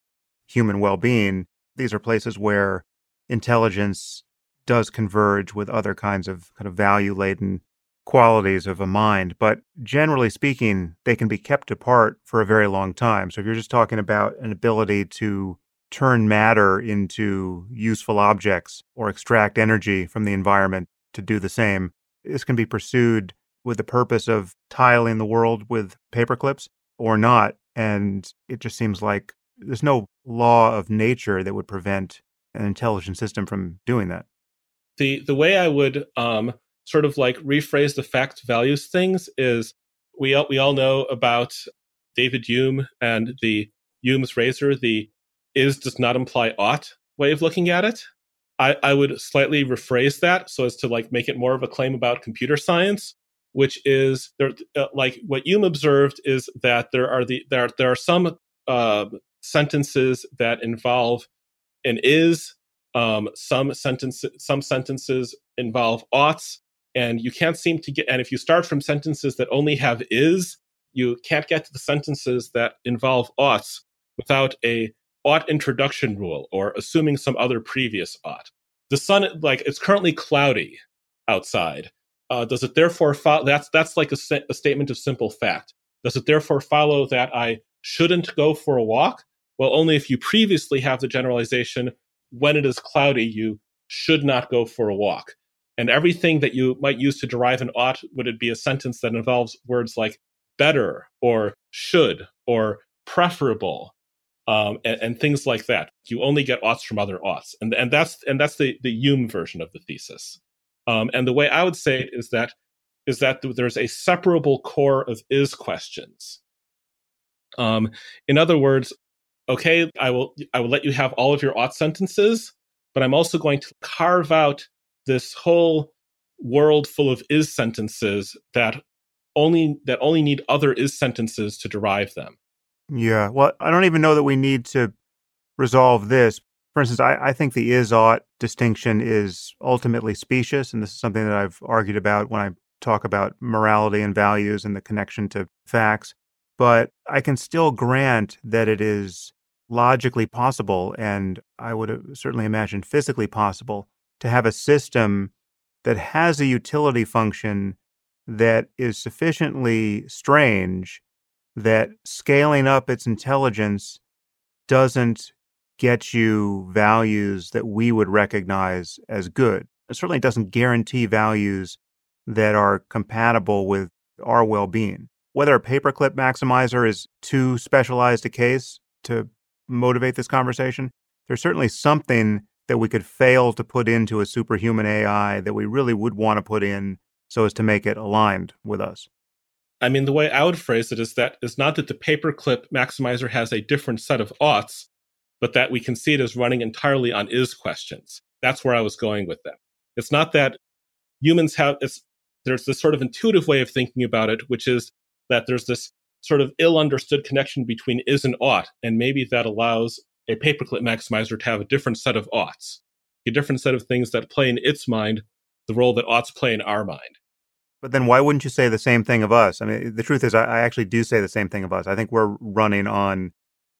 human well being, these are places where intelligence does converge with other kinds of kind of value laden qualities of a mind. But generally speaking, they can be kept apart for a very long time. So if you're just talking about an ability to turn matter into useful objects or extract energy from the environment to do the same, this can be pursued with the purpose of tiling the world with paperclips or not. And it just seems like there's no law of nature that would prevent an intelligent system from doing that. The the way I would um, sort of like rephrase the fact values things is we all, we all know about David Hume and the Hume's razor. The is does not imply ought way of looking at it. I, I would slightly rephrase that so as to like make it more of a claim about computer science, which is there uh, like what Hume observed is that there are the there there are some uh, sentences that involve an is um, some sentences some sentences involve oughts and you can't seem to get and if you start from sentences that only have is you can't get to the sentences that involve oughts without a ought introduction rule or assuming some other previous ought. The sun like it's currently cloudy outside. Uh, does it therefore follow that's that's like a, a statement of simple fact. Does it therefore follow that i shouldn't go for a walk well only if you previously have the generalization when it is cloudy you should not go for a walk and everything that you might use to derive an ought would it be a sentence that involves words like better or should or preferable um, and, and, things like that. You only get oughts from other oughts, and and that's and that's the the Hume version of the thesis. Um, and the way I would say it is that is that there's a separable core of is questions. Um, in other words, okay, I will I will let you have all of your ought sentences, but I'm also going to carve out this whole world full of is sentences that only that only need other is sentences to derive them. Yeah. Well, I don't even know that we need to resolve this. For instance, I, I think the is ought distinction is ultimately specious, and this is something that I've argued about when I talk about morality and values and the connection to facts. But I can still grant that it is logically possible, and I would uh, certainly imagine physically possible, to have a system that has a utility function that is sufficiently strange that scaling up its intelligence doesn't get you values that we would recognize as good. It certainly doesn't guarantee values that are compatible with our well being. Whether a paperclip maximizer is too specialized a case to motivate this conversation, there's certainly something that we could fail to put into a superhuman AI that we really would want to put in so as to make it aligned with us? I mean, the way I would phrase it is that is not that the paperclip maximizer has a different set of oughts, but that we can see it as running entirely on is questions. That's where I was going with that. It's not that humans have it's there's this sort of intuitive way of thinking about it, which is that there's this sort of ill understood connection between is and ought, and maybe that allows a paperclip maximizer to have a different set of oughts, a different set of things that play in its mind the role that oughts play in our mind. But then why wouldn't you say the same thing of us? I mean, the truth is, I, I actually do say the same thing of us. I think we're running on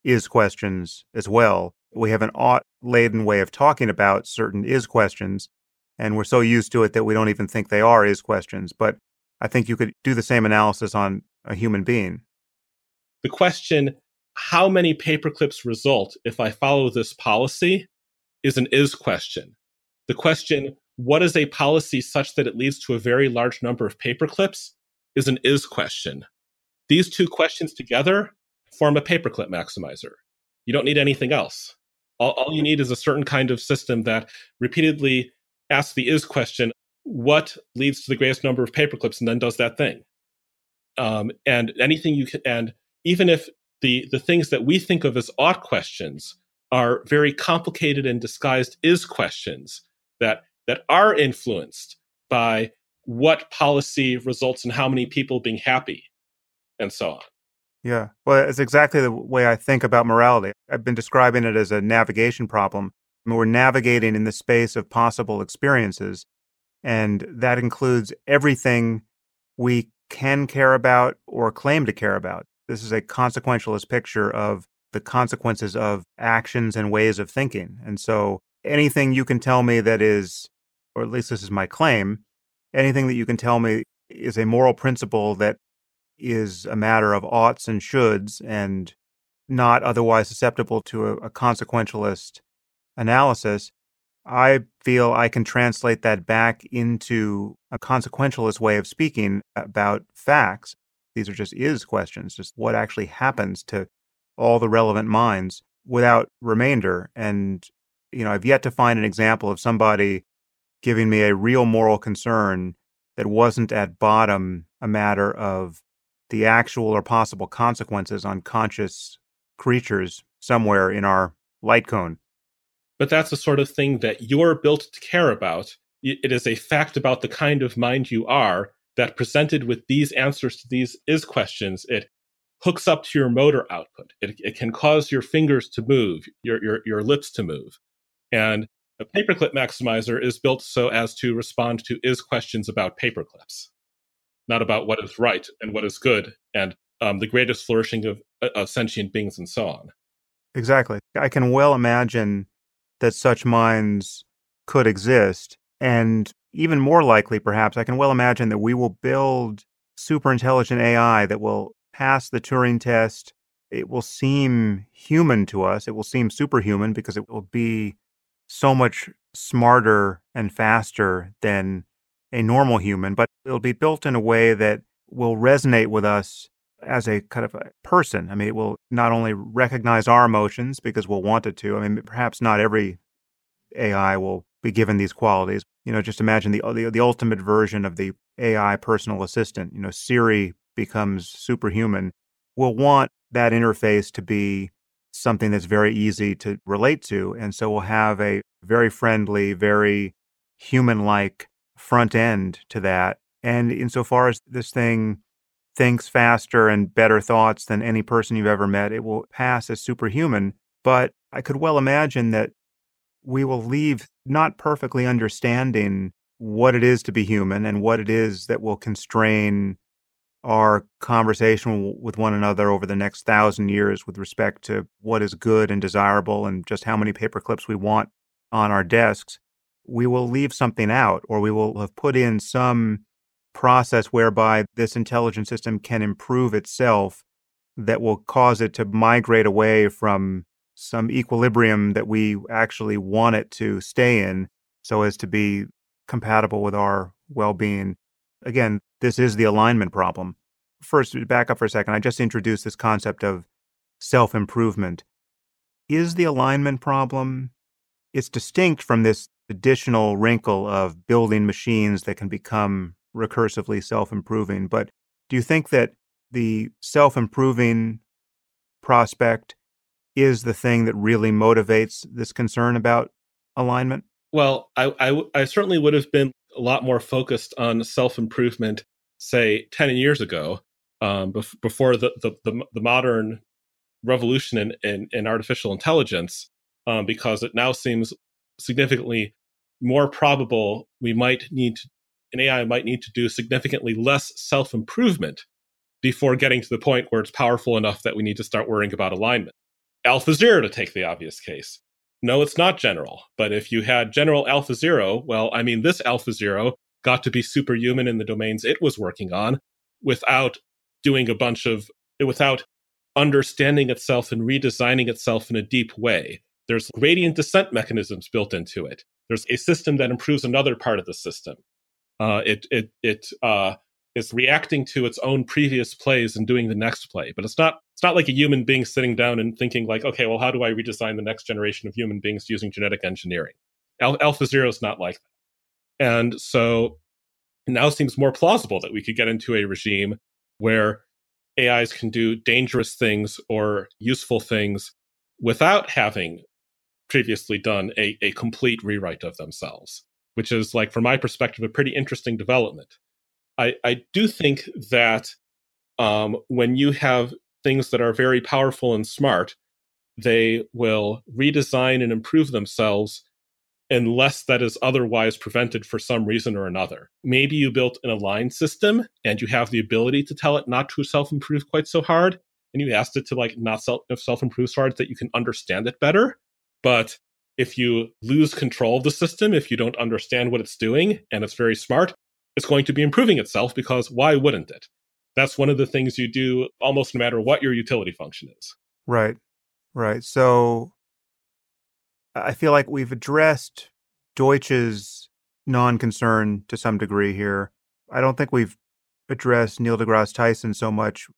is questions as well. We have an ought laden way of talking about certain is questions, and we're so used to it that we don't even think they are is questions. But I think you could do the same analysis on a human being. The question how many paperclips result if I follow this policy is an is question. The question, what is a policy such that it leads to a very large number of paperclips, is an is question. These two questions together form a paperclip maximizer. You don't need anything else. All, all you need is a certain kind of system that repeatedly asks the is question, what leads to the greatest number of paperclips, and then does that thing. Um, and anything you can, and even if the the things that we think of as ought questions are very complicated and disguised is questions that that are influenced by what policy results in how many people being happy and so on. Yeah. Well, it's exactly the way I think about morality. I've been describing it as a navigation problem. I mean, we're navigating in the space of possible experiences. And that includes everything we can care about or claim to care about. This is a consequentialist picture of the consequences of actions and ways of thinking. And so anything you can tell me that is, or at least this is my claim, anything that you can tell me is a moral principle that is a matter of oughts and shoulds and not otherwise susceptible to a, a consequentialist analysis, I feel I can translate that back into a consequentialist way of speaking about facts. These are just is questions, just what actually happens to all the relevant minds without remainder. And, you know, I've yet to find an example of somebody giving me a real moral concern that wasn't at bottom a matter of the actual or possible consequences on conscious creatures somewhere in our light cone. But that's the sort of thing that you're built to care about. It is a fact about the kind of mind you are that presented with these answers to these is questions, it hooks up to your motor output. It, it can cause your fingers to move, your, your, your lips to move. And a paperclip maximizer is built so as to respond to is questions about paperclips, not about what is right and what is good and um, the greatest flourishing of, of sentient beings and so on. Exactly. I can well imagine that such minds could exist. And even more likely, perhaps, I can well imagine that we will build super intelligent AI that will pass the Turing test. It will seem human to us. It will seem superhuman because it will be so much smarter and faster than a normal human, but it'll be built in a way that will resonate with us as a kind of a person. I mean, it will not only recognize our emotions because we'll want it to. I mean, perhaps not every AI will be given these qualities. You know, just imagine the uh, the, the ultimate version of the AI personal assistant. You know, Siri becomes superhuman. We'll want that interface to be something that's very easy to relate to. And so we'll have a very friendly, very human like front end to that. And insofar as this thing thinks faster and better thoughts than any person you've ever met, it will pass as superhuman. But I could well imagine that we will leave not perfectly understanding what it is to be human and what it is that will constrain our conversation with one another over the next thousand years with respect to what is good and desirable and just how many paper clips we want on our desks, we will leave something out or we will have put in some process whereby this intelligent system can improve itself that will cause it to migrate away from some equilibrium that we actually want it to stay in so as to be compatible with our well being. Again, this is the alignment problem. First, back up for a second. I just introduced this concept of self improvement. Is the alignment problem? It's distinct from this additional wrinkle of building machines that can become recursively self improving. But do you think that the self improving prospect is the thing that really motivates this concern about alignment? Well, I, I, I certainly would have been a lot more focused on self improvement say 10 years ago um, bef- before the, the, the, the, modern revolution in, in, in artificial intelligence um, because it now seems significantly more probable we might need to, an AI might need to do significantly less self improvement before getting to the point where it's powerful enough that we need to start worrying about alignment. Alpha Zero, to take the obvious case. No, it's not general. But if you had general Alpha Zero, well, I mean, this Alpha Zero got to be superhuman in the domains it was working on without doing a bunch of, without understanding itself and redesigning itself in a deep way. There's gradient descent mechanisms built into it. There's a system that improves another part of the system. Uh, it it it uh, is reacting to its own previous plays and doing the next play. But it's not it's not like a human being sitting down and thinking like, okay, well, how do I redesign the next generation of human beings using genetic engineering? Al- Alpha Zero is not like that. And so it now seems more plausible that we could get into a regime where AIs can do dangerous things or useful things without having previously done a, a complete rewrite of themselves, which is like, from my perspective, a pretty interesting development. I, I do think that um, when you have things that are very powerful and smart, they will redesign and improve themselves unless that is otherwise prevented for some reason or another. Maybe you built an aligned system and you have the ability to tell it not to self improve quite so hard, and you asked it to like not self improve so hard that you can understand it better. But if you lose control of the system, if you don't understand what it's doing and it's very smart, it's going to be improving itself because why wouldn't it? That's one of the things you do almost no matter what your utility function is. Right. Right. So I feel like we've addressed Deutsch's non concern to some degree here. I don't think we've addressed Neil deGrasse Tyson so much.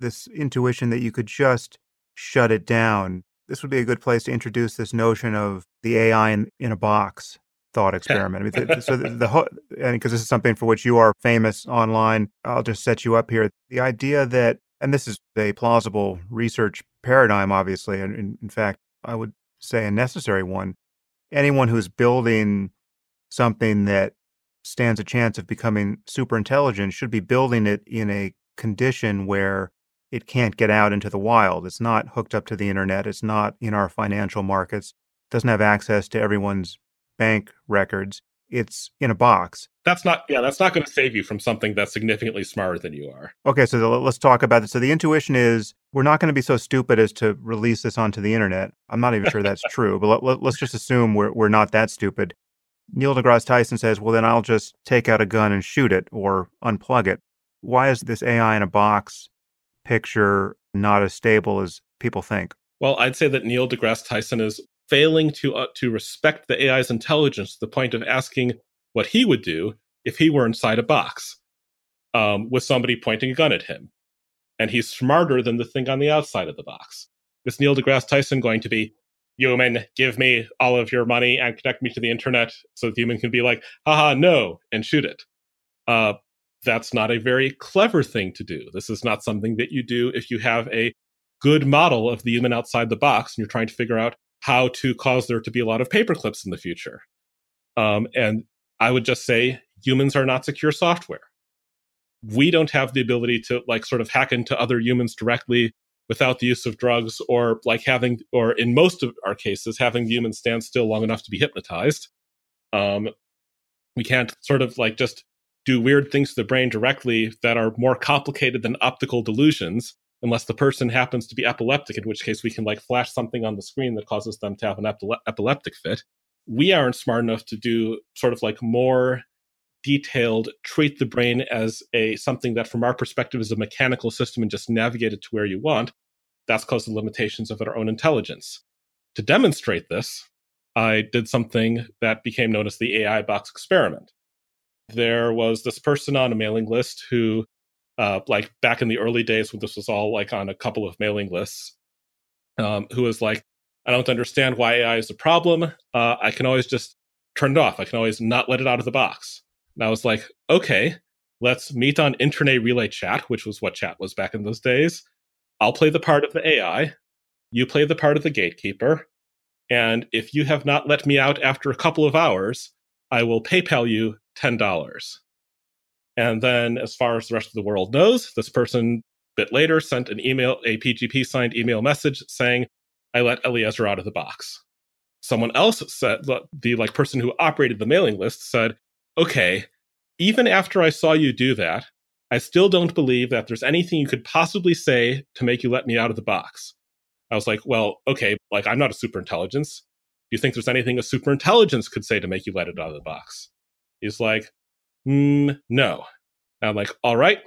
This intuition that you could just shut it down. This would be a good place to introduce this notion of the AI in, in a box thought experiment. I mean, the, so the, the whole, and because this is something for which you are famous online, I'll just set you up here. The idea that, and this is a plausible research paradigm, obviously, and in, in fact, I would say a necessary one. Anyone who's building something that stands a chance of becoming super intelligent should be building it in a condition where it can't get out into the wild. It's not hooked up to the internet. It's not in our financial markets. It doesn't have access to everyone's bank records. It's in a box. That's not, yeah, that's not going to save you from something that's significantly smarter than you are. Okay, so let's talk about this. So the intuition is we're not going to be so stupid as to release this onto the internet. I'm not even sure that's true, but let, us let, just assume we're, we're not that stupid. Neil deGrasse Tyson says, well, then I'll just take out a gun and shoot it or unplug it. Why is this AI in a box picture not as stable as people think? Well, I'd say that Neil deGrasse Tyson is failing to uh, to respect the AI's intelligence to the point of asking what he would do if he were inside a box um, with somebody pointing a gun at him, and he's smarter than the thing on the outside of the box. Is Neil deGrasse Tyson going to be human? Give me all of your money and connect me to the internet so the human can be like, haha, no, and shoot it. Uh, that's not a very clever thing to do. This is not something that you do if you have a good model of the human outside the box and you're trying to figure out how to cause there to be a lot of paperclips in the future. Um, and I would just say humans are not secure software. We don't have the ability to like sort of hack into other humans directly without the use of drugs or like having, or in most of our cases, having the human stand still long enough to be hypnotized. Um, we can't sort of like just do weird things to the brain directly that are more complicated than optical delusions unless the person happens to be epileptic, in which case we can like flash something on the screen that causes them to have an epile- epileptic fit. We aren't smart enough to do sort of like more detailed treat the brain as a something that from our perspective is a mechanical system and just navigate it to where you want. That's because of the limitations of our own intelligence. To demonstrate this, I did something that became known as the AI box experiment. There was this person on a mailing list who uh, like back in the early days when this was all like on a couple of mailing lists, um, who was like, I don't understand why AI is a problem. Uh, I can always just turn it off. I can always not let it out of the box. And I was like, okay, let's meet on Internet Relay Chat, which was what chat was back in those days. I'll play the part of the AI. You play the part of the gatekeeper. And if you have not let me out after a couple of hours, I will PayPal you $10. And then, as far as the rest of the world knows, this person a bit later sent an email, a PGP signed email message saying, I let Eliezer out of the box. Someone else said, the like person who operated the mailing list said, okay, even after I saw you do that, I still don't believe that there's anything you could possibly say to make you let me out of the box. I was like, well, okay, like I'm not a super intelligence. Do you think there's anything a super intelligence could say to make you let it out of the box? He's like, mm, no. And I'm like, all right,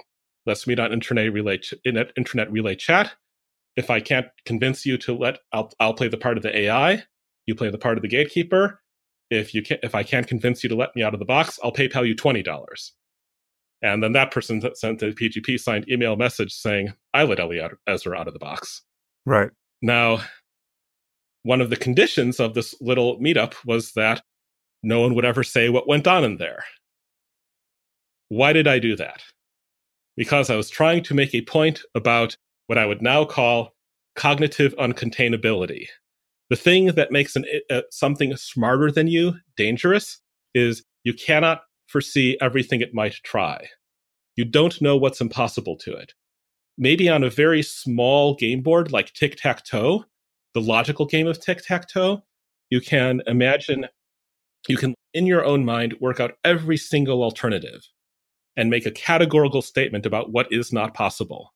let's meet on internet relay ch- internet relay chat. If I can't convince you to let, I'll I'll play the part of the AI. You play the part of the gatekeeper. If you can, if I can't convince you to let me out of the box, I'll PayPal you twenty dollars. And then that person sent a PGP signed email message saying, I let Eliezer out of the box. Right. Now, one of the conditions of this little meetup was that no one would ever say what went on in there. Why did I do that? Because I was trying to make a point about what I would now call cognitive uncontainability. The thing that makes an, uh, something smarter than you dangerous is you cannot foresee everything it might try. You don't know what's impossible to it. Maybe on a very small game board like tic tac toe, the logical game of tic tac toe, you can imagine you can, in your own mind, work out every single alternative and make a categorical statement about what is not possible.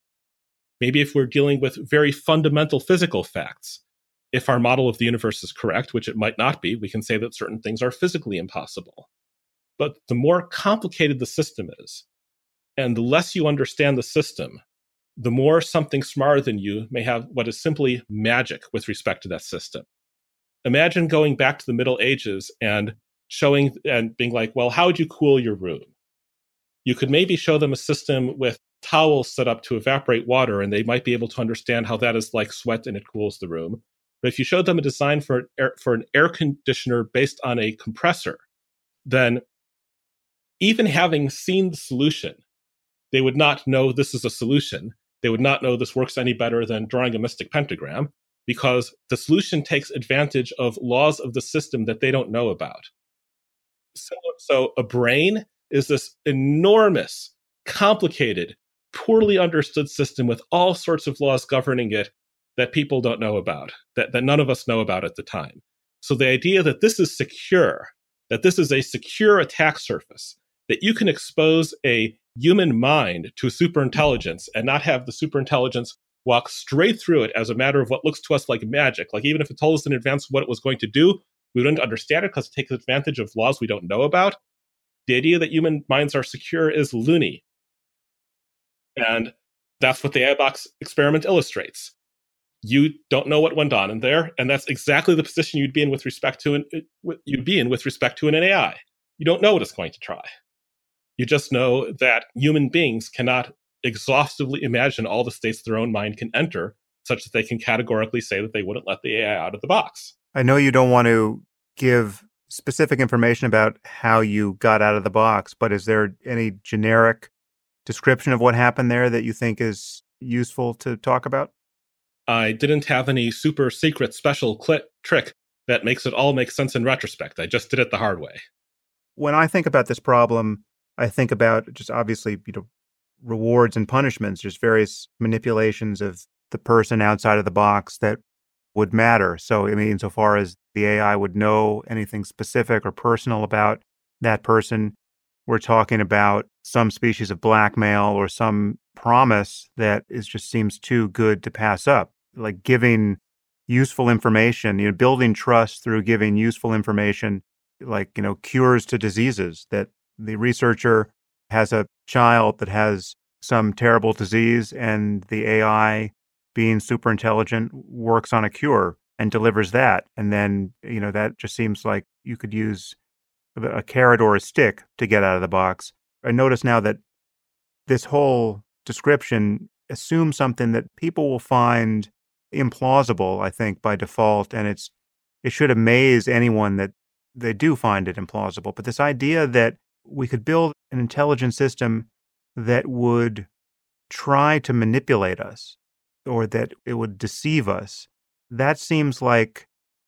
Maybe if we're dealing with very fundamental physical facts, if our model of the universe is correct, which it might not be, we can say that certain things are physically impossible. But the more complicated the system is, and the less you understand the system, the more something smarter than you may have what is simply magic with respect to that system. Imagine going back to the Middle Ages and showing and being like, well, how would you cool your room? You could maybe show them a system with towels set up to evaporate water, and they might be able to understand how that is like sweat and it cools the room. But if you showed them a design for an air, for an air conditioner based on a compressor, then even having seen the solution, they would not know this is a solution. They would not know this works any better than drawing a mystic pentagram because the solution takes advantage of laws of the system that they don't know about. So, so a brain is this enormous, complicated, poorly understood system with all sorts of laws governing it that people don't know about, that, that none of us know about at the time. So the idea that this is secure, that this is a secure attack surface, that you can expose a human mind to superintelligence and not have the superintelligence walk straight through it as a matter of what looks to us like magic. Like even if it told us in advance what it was going to do, we wouldn't understand it because it takes advantage of laws we don't know about. The idea that human minds are secure is loony. And that's what the AI box experiment illustrates. You don't know what went on in there, and that's exactly the position you'd be in with respect to an uh, you'd be in with respect to an AI. You don't know what it's going to try. You just know that human beings cannot exhaustively imagine all the states their own mind can enter, such that they can categorically say that they wouldn't let the AI out of the box. I know you don't want to give specific information about how you got out of the box, but is there any generic description of what happened there that you think is useful to talk about? I didn't have any super secret special cl- trick that makes it all make sense in retrospect. I just did it the hard way. When I think about this problem, I think about just obviously, you know, rewards and punishments, just various manipulations of the person outside of the box that would matter. So, I mean, insofar as the AI would know anything specific or personal about that person, we're talking about some species of blackmail or some promise that is just seems too good to pass up, like giving useful information, you know, building trust through giving useful information, like, you know, cures to diseases that the researcher has a child that has some terrible disease, and the AI, being super intelligent, works on a cure and delivers that. And then, you know, that just seems like you could use a carrot or a stick to get out of the box. I notice now that this whole description assumes something that people will find implausible, I think, by default, and it's it should amaze anyone that they do find it implausible. But this idea that we could build an intelligent system that would try to manipulate us or that it would deceive us. That seems like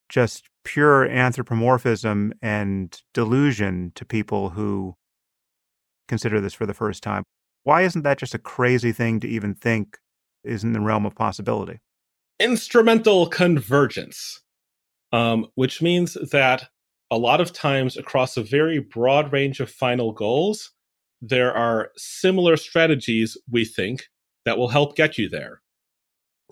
just pure anthropomorphism and delusion to people who consider this for the first time. Why isn't that just a crazy thing to even think is in the realm of possibility? Instrumental convergence, um, which means that a lot of times across a very broad range of final goals, there are similar strategies, we think, that will help get you there.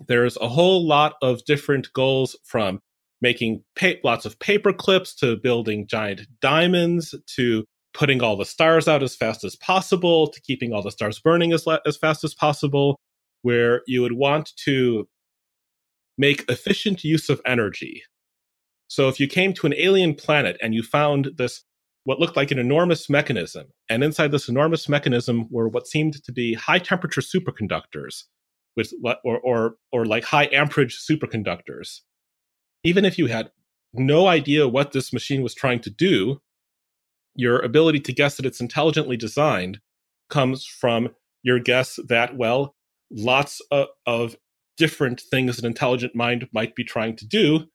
There's a whole lot of different goals from making pa- lots of paper clips to building giant diamonds to putting all the stars out as fast as possible to keeping all the stars burning as, as fast as possible, where you would want to make efficient use of energy. So if you came to an alien planet and you found this what looked like an enormous mechanism, and inside this enormous mechanism were what seemed to be high temperature superconductors, with or or or like high amperage superconductors. Even if you had no idea what this machine was trying to do, your ability to guess that it's intelligently designed comes from your guess that well, lots of, of different things an intelligent mind might be trying to do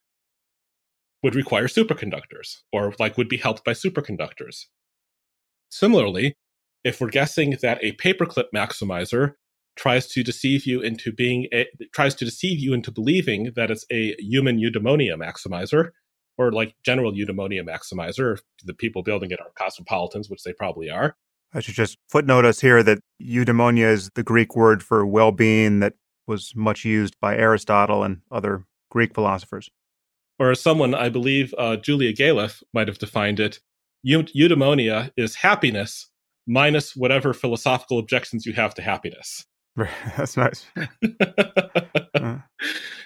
would require superconductors or like would be helped by superconductors. Similarly, if we're guessing that a paperclip maximizer tries to deceive you into being a, tries to deceive you into believing that it's a human eudaimonia maximizer, or like general eudaimonia maximizer. The people building it are cosmopolitans, which they probably are. I should just footnote us here that eudaimonia is the Greek word for well being that was much used by Aristotle and other Greek philosophers. Or as someone, I believe uh, Julia Galef might have defined it, eudaimonia is happiness minus whatever philosophical objections you have to happiness. That's nice. uh.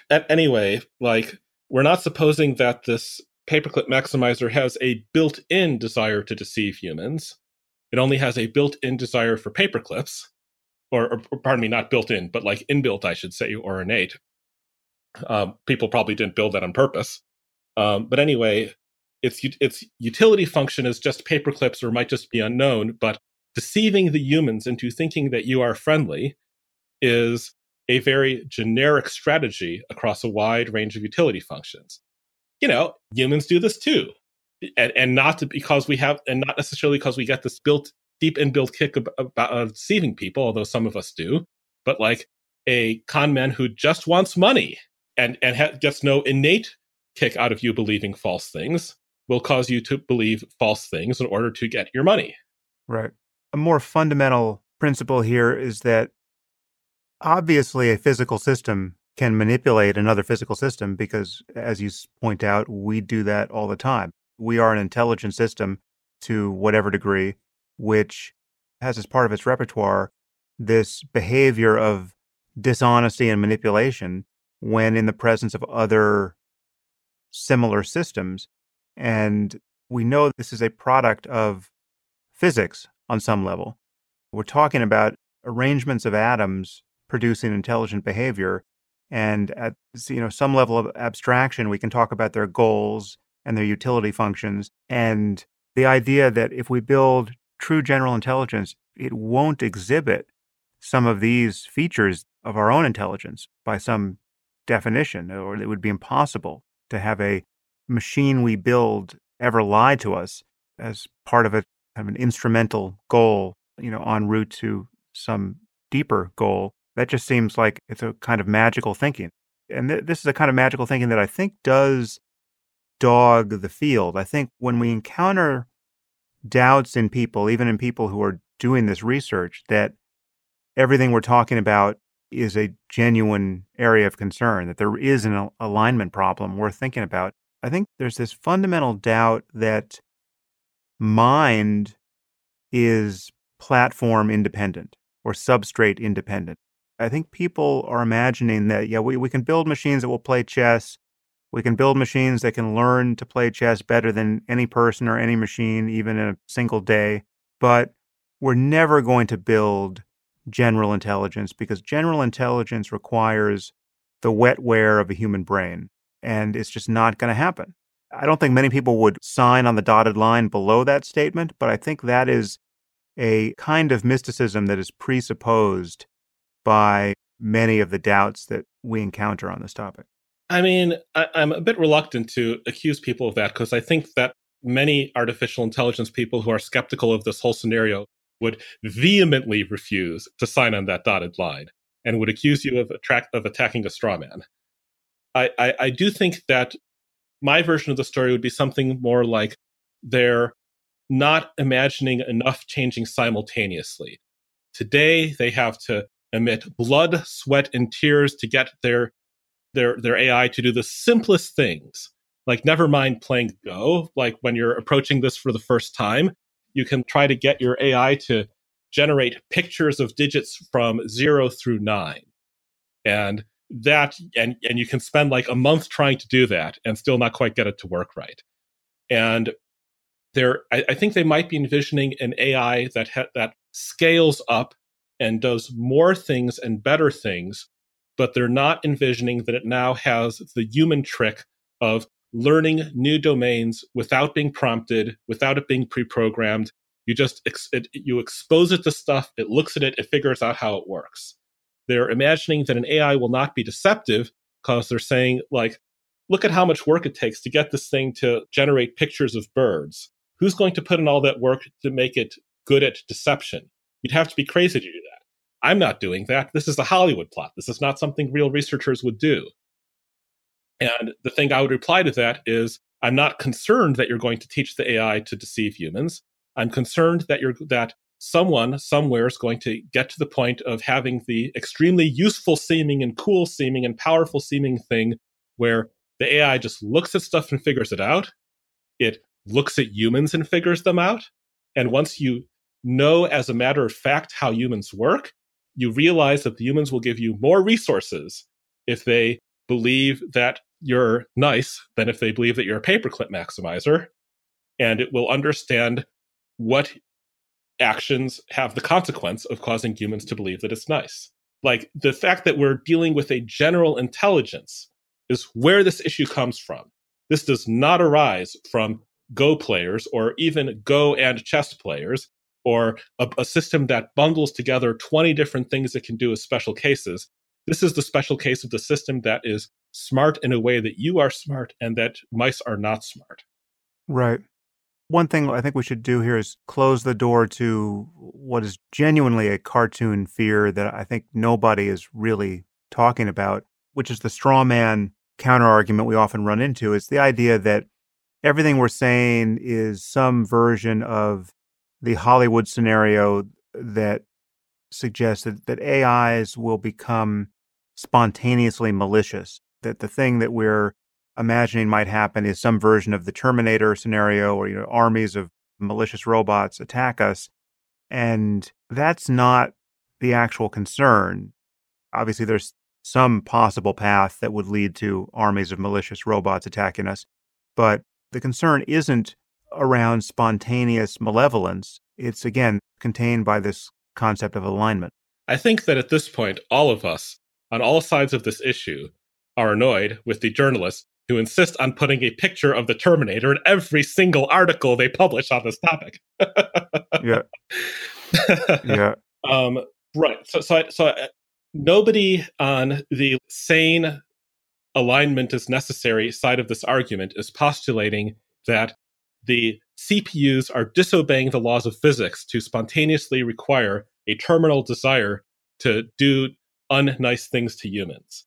Anyway, like, we're not supposing that this paperclip maximizer has a built in desire to deceive humans. It only has a built in desire for paperclips, or, or, or, pardon me, not built in, but like inbuilt, I should say, or innate. Um, people probably didn't build that on purpose. Um, but anyway, its its utility function is just paperclips, or might just be unknown. But deceiving the humans into thinking that you are friendly is a very generic strategy across a wide range of utility functions. You know, humans do this too. And, and not because we have, and not necessarily because we get this built deep inbuilt kick about deceiving people, although some of us do, but like a con man who just wants money and, and ha- gets no innate kick out of you believing false things will cause you to believe false things in order to get your money. Right. A more fundamental principle here is that obviously a physical system can manipulate another physical system because, as you point out, we do that all the time. We are an intelligent system to whatever degree, which has as part of its repertoire this behavior of dishonesty and manipulation when in the presence of other similar systems. And we know this is a product of physics on some level. We're talking about arrangements of atoms producing intelligent behavior. And at you know some level of abstraction, we can talk about their goals and their utility functions. And the idea that if we build true general intelligence, it won't exhibit some of these features of our own intelligence by some definition, or it would be impossible to have a machine we build ever lie to us as part of a kind of an instrumental goal, you know, en route to some deeper goal. That just seems like it's a kind of magical thinking. And th- this is a kind of magical thinking that I think does dog the field. I think when we encounter doubts in people, even in people who are doing this research, that everything we're talking about is a genuine area of concern, that there is an alignment problem worth thinking about. I think there's this fundamental doubt that mind is platform independent or substrate independent. I think people are imagining that, yeah, we, we can build machines that will play chess. We can build machines that can learn to play chess better than any person or any machine, even in a single day. But we're never going to build general intelligence because general intelligence requires the wetware of a human brain. And it's just not going to happen. I don't think many people would sign on the dotted line below that statement, but I think that is a kind of mysticism that is presupposed by many of the doubts that we encounter on this topic? I mean, I, am a bit reluctant to accuse people of that because I think that many artificial intelligence people who are skeptical of this whole scenario would vehemently refuse to sign on that dotted line and would accuse you of, attract, of attacking a straw man. I, I, I do think that my version of the story would be something more like they're not imagining enough changing simultaneously. Today, they have to emit blood, sweat, and tears to get their their their AI to do the simplest things. Like never mind playing Go. Like when you're approaching this for the first time, you can try to get your AI to generate pictures of digits from zero through nine. And that and and you can spend like a month trying to do that and still not quite get it to work right. And there I, I think they might be envisioning an AI that ha- that scales up and does more things and better things, but they're not envisioning that it now has the human trick of learning new domains without being prompted, without it being pre-programmed. You just ex- it, you expose it to stuff, it looks at it, it figures out how it works. They're imagining that an AI will not be deceptive because they're saying like, look at how much work it takes to get this thing to generate pictures of birds. Who's going to put in all that work to make it good at deception? You'd have to be crazy to do that. I'm not doing that. This is a Hollywood plot. This is not something real researchers would do. And the thing I would reply to that is I'm not concerned that you're going to teach the AI to deceive humans. I'm concerned that you're that someone somewhere is going to get to the point of having the extremely useful seeming and cool seeming and powerful seeming thing where the AI just looks at stuff and figures it out. It looks at humans and figures them out. And once you know as a matter of fact how humans work, you realize that the humans will give you more resources if they believe that you're nice than if they believe that you're a paperclip maximizer. And it will understand what actions have the consequence of causing humans to believe that it's nice. Like the fact that we're dealing with a general intelligence is where this issue comes from. This does not arise from Go players or even Go and chess players or a, a, system that bundles together 20 different things it can do as special cases. This is the special case of the system that is smart in a way that you are smart and that mice are not smart. Right. One thing I think we should do here is close the door to what is genuinely a cartoon fear that I think nobody is really talking about, which is the straw man counter argument we often run into. It's the idea that everything we're saying is some version of the Hollywood scenario that suggests that, AIs will become spontaneously malicious, that the thing that we're imagining might happen is some version of the Terminator scenario where you know armies of malicious robots attack us. And that's not the actual concern. Obviously, there's some possible path that would lead to armies of malicious robots attacking us. But the concern isn't around spontaneous malevolence. It's again contained by this concept of alignment. I think that at this point, all of us on all sides of this issue are annoyed with the journalists who insist on putting a picture of the Terminator in every single article they publish on this topic. yeah. yeah. Um, right. So, so, I, so I, nobody on the sane alignment is necessary side of this argument is postulating that the CPUs are disobeying the laws of physics to spontaneously require a terminal desire to do unnice things to humans.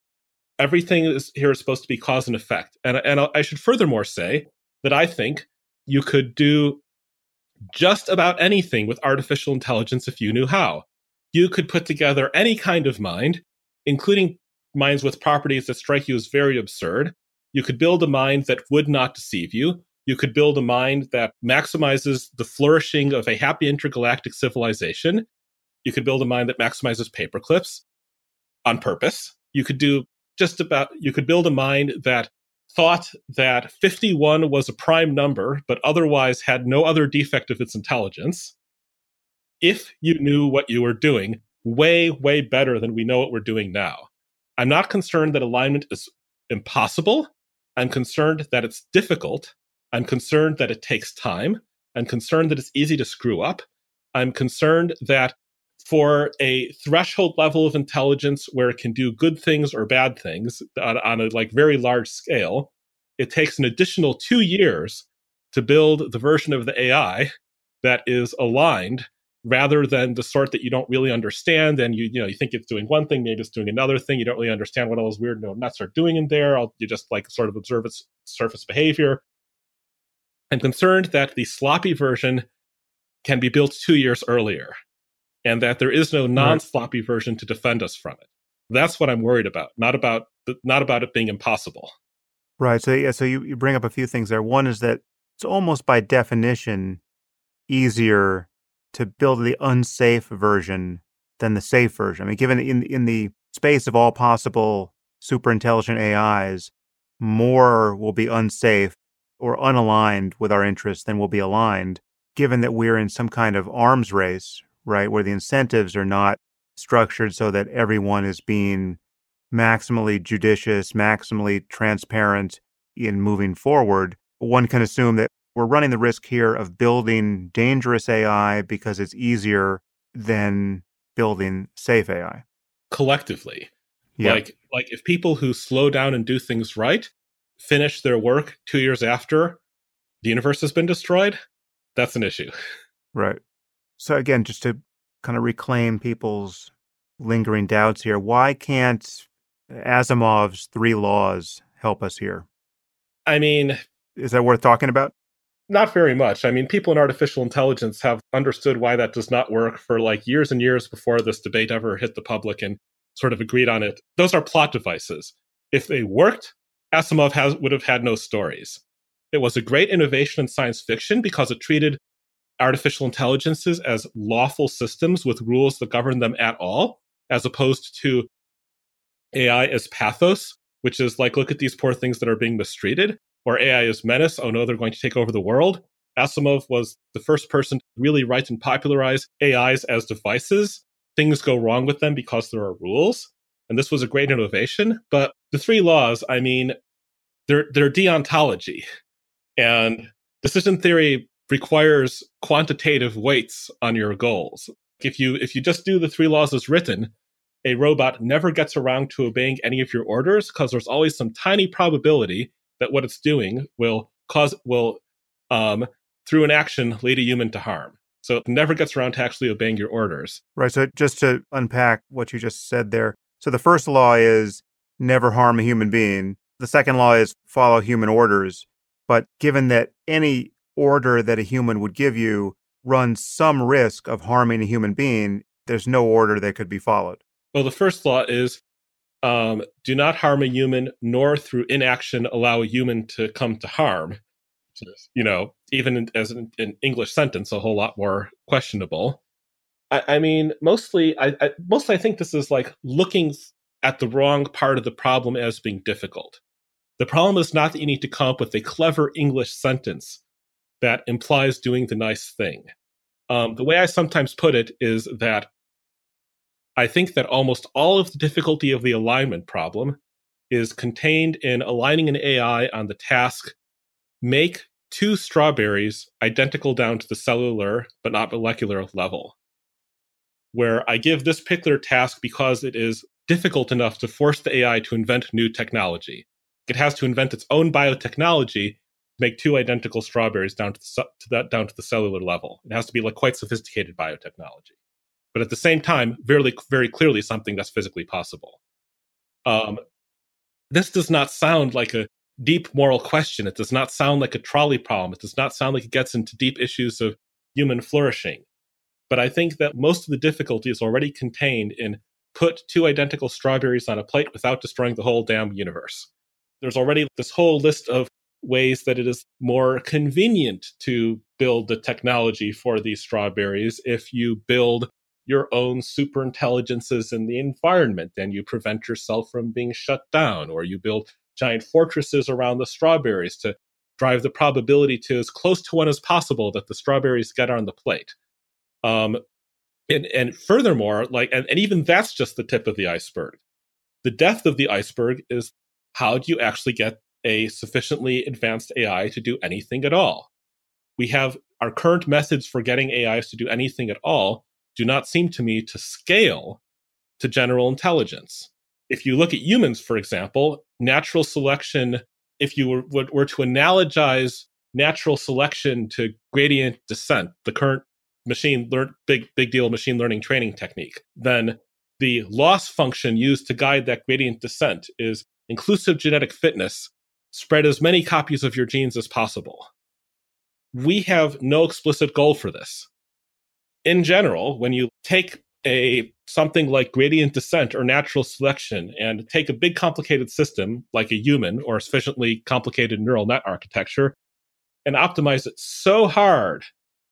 Everything is, here is supposed to be cause and effect. And, and I should furthermore say that I think you could do just about anything with artificial intelligence if you knew how. You could put together any kind of mind, including minds with properties that strike you as very absurd. You could build a mind that would not deceive you. You could build a mind that maximizes the flourishing of a happy intergalactic civilization. You could build a mind that maximizes paperclips on purpose. You could do just about, you could build a mind that thought that 51 was a prime number, but otherwise had no other defect of its intelligence. If you knew what you were doing, way, way better than we know what we're doing now. I'm not concerned that alignment is impossible. I'm concerned that it's difficult. I'm concerned that it takes time. I'm concerned that it's easy to screw up. I'm concerned that for a threshold level of intelligence where it can do good things or bad things on, on a like very large scale, it takes an additional two years to build the version of the AI that is aligned rather than the sort that you don't really understand and you you know you think it's doing one thing maybe it's doing another thing you don't really understand what all those weird nuts are doing in there I'll, you just like sort of observe its surface behavior i'm concerned that the sloppy version can be built two years earlier and that there is no non-sloppy right. version to defend us from it that's what i'm worried about not about not about it being impossible right so yeah so you, you bring up a few things there one is that it's almost by definition easier to build the unsafe version than the safe version. I mean, given in in the space of all possible super intelligent AIs, more will be unsafe or unaligned with our interests than will be aligned, given that we're in some kind of arms race, right, where the incentives are not structured so that everyone is being maximally judicious, maximally transparent in moving forward. One can assume that we're running the risk here of building dangerous AI because it's easier than building safe AI. Collectively. Like like if people who slow down and do things right finish their work 2 years after the universe has been destroyed, that's an issue. Right. So again, just to kind of reclaim people's lingering doubts here, why can't Asimov's three laws help us here? I mean, Is that worth talking about? Not very much. I mean, people in artificial intelligence have understood why that does not work for like years and years before this debate ever hit the public and sort of agreed on it. Those are plot devices. If they worked, Asimov has, would have had no stories. It was a great innovation in science fiction because it treated artificial intelligences as lawful systems with rules that govern them at all, as opposed to AI as pathos, which is like, look at these poor things that are being mistreated, or AI as menace, oh no, they're going to take over the world. Asimov was the first person to really write and popularize AIs as devices. Things go wrong with them because there are rules. And this was a great innovation. But the three laws, I mean, they're, they're deontology. And decision theory requires quantitative weights on your goals. If you if you just do the three laws as written, a robot never gets around to obeying any of your orders because there's always some tiny probability that what it's doing will cause will um, through an action lead a human to harm. So it never gets around to actually obeying your orders. Right. So just to unpack what you just said there. So the first law is never harm a human being. The second law is follow human orders. But given that any order that a human would give you runs some risk of harming a human being, there's no order that could be followed. Well, the first law is um, do not harm a human, nor through inaction allow a human to come to harm. You know, even as an, an English sentence, a whole lot more questionable. I, I mean, mostly, I, I mostly I think this is like looking at the wrong part of the problem as being difficult. The problem is not that you need to come up with a clever English sentence that implies doing the nice thing. Um, the way I sometimes put it is that I think that almost all of the difficulty of the alignment problem is contained in aligning an AI on the task make two strawberries identical down to the cellular but not molecular level. Where I give this particular task because it is difficult enough to force the AI to invent new technology. It has to invent its own biotechnology to make two identical strawberries down to the to that down to the cellular level. It has to be like quite sophisticated biotechnology, but at the same time, very very clearly something that's physically possible. Um, this does not sound like a deep moral question. It does not sound like a trolley problem. It does not sound like it gets into deep issues of human flourishing. But I think that most of the difficulty is already contained in put two identical strawberries on a plate without destroying the whole damn universe. There's already this whole list of ways that it is more convenient to build the technology for these strawberries if you build your own super intelligences in the environment and you prevent yourself from being shut down or you build giant fortresses around the strawberries to drive the probability to as close to one as possible that the strawberries get on the plate. Um, and, and furthermore like and, and even that's just the tip of the iceberg. The depth of the iceberg is how do you actually get a sufficiently advanced AI to do anything at all. We have our current methods for getting AIs to do anything at all do not seem to me to scale to general intelligence. If you look at humans, for example, natural selection, if you were, were to analogize natural selection to gradient descent, the current machine learn big big deal machine learning training technique, then the loss function used to guide that gradient descent is inclusive genetic fitness spread as many copies of your genes as possible. We have no explicit goal for this. In general, when you take a something like gradient descent or natural selection and take a big complicated system like a human or a sufficiently complicated neural net architecture and optimize it so hard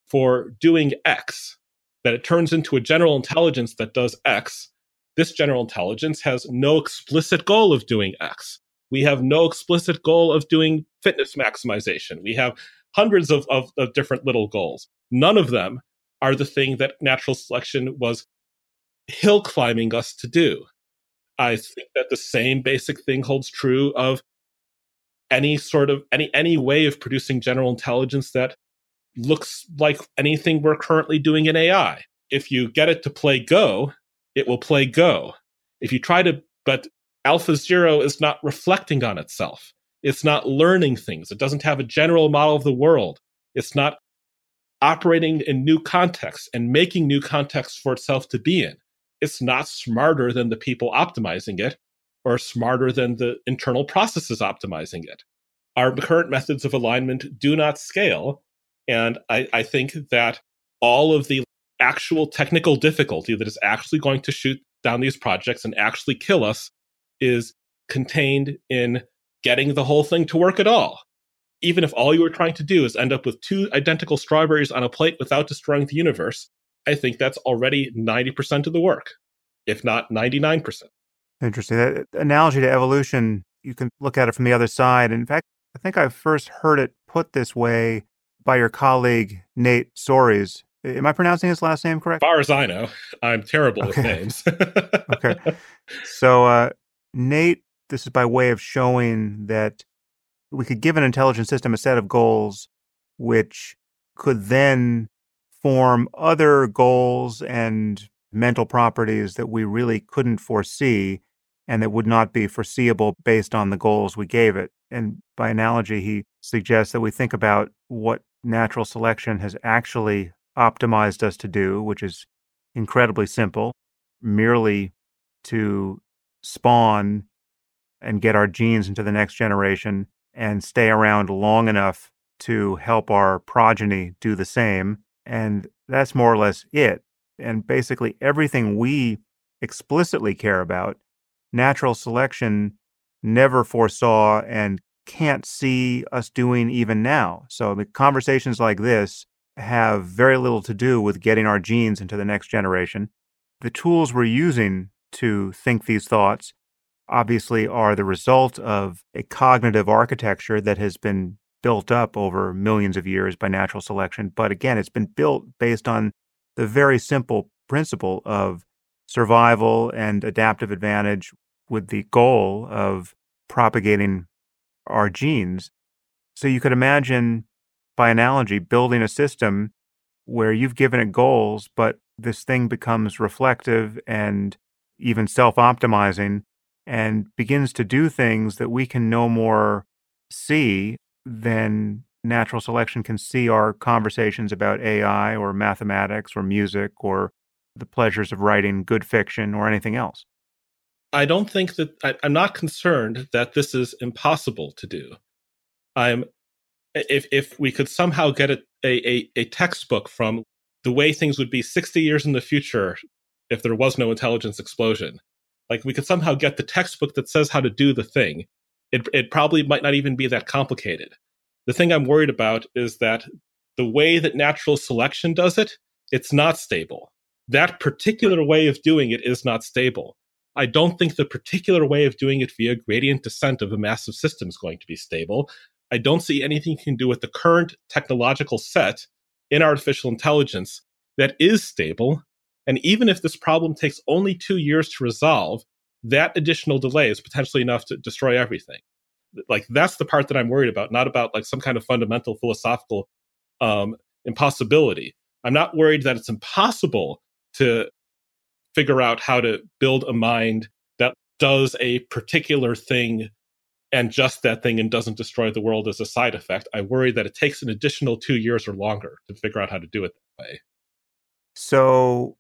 for doing X that it turns into a general intelligence that does X, this general intelligence has no explicit goal of doing X. We have no explicit goal of doing fitness maximization. We have hundreds of, of, of different little goals. None of them are the thing that natural selection was hill climbing us to do. I think that the same basic thing holds true of any sort of any any way of producing general intelligence that looks like anything we're currently doing in AI. If you get it to play Go, it will play Go. If you try to but Alpha Zero is not reflecting on itself. It's not learning things. It doesn't have a general model of the world. It's not operating in new contexts and making new contexts for itself to be in. It's not smarter than the people optimizing it or smarter than the internal processes optimizing it. our current methods of alignment do not scale. And I, I think that all of the actual technical difficulty that is actually going to shoot down these projects and actually kill us is contained in getting the whole thing to work at all. Even if all you were trying to do is end up with two identical strawberries on a plate without destroying the universe, I think that's already 90% of the work, if not 99%. Interesting. That analogy to evolution, you can look at it from the other side. In fact, I think I first heard it put this way by your colleague, Nate Soares. Am I pronouncing his last name correct? As far as I know, I'm terrible okay. with names. okay. So, uh, Nate, this is by way of showing that we could give an intelligent system a set of goals, which could then form other goals and mental properties that we really couldn't foresee and that would not be foreseeable based on the goals we gave it. And by analogy, he suggests that we think about what natural selection has actually optimized us to do, which is incredibly simple, merely to spawn and get our genes into the next generation and stay around long enough to help our progeny do the same. And that's more or less it. And basically, everything we explicitly care about, natural selection never foresaw and can't see us doing even now. So, conversations like this have very little to do with getting our genes into the next generation. The tools we're using to think these thoughts obviously are the result of a cognitive architecture that has been built up over millions of years by natural selection. But again, it's been built based on the very simple principle of survival and adaptive advantage with the goal of propagating our genes. So you could imagine, by analogy, building a system where you've given it goals, but this thing becomes reflective and even self optimizing and begins to do things that we can no more see than natural selection can see our conversations about AI or mathematics or music or the pleasures of writing good fiction or anything else. I don't think that I, am not concerned that this is impossible to do. I'm if if we could somehow get a, a, a textbook from the way things would be 60 years in the future if there was no intelligence explosion, like we could somehow get the textbook that says how to do the thing. It it probably might not even be that complicated. The thing I'm worried about is that the way that natural selection does it, it's not stable. That particular way of doing it is not stable. I don't think the particular way of doing it via gradient descent of a massive system is going to be stable. I don't see anything you can do with the current technological set in artificial intelligence that is stable. And even if this problem takes only two years to resolve, that additional delay is potentially enough to destroy everything. Like that's the part that I'm worried about, not about like some kind of fundamental philosophical um, impossibility. I'm not worried that it's impossible to figure out how to build a mind that does a particular thing and just that thing and doesn't destroy the world as a side effect. I worry that it takes an additional two years or longer to figure out how to do it that way. So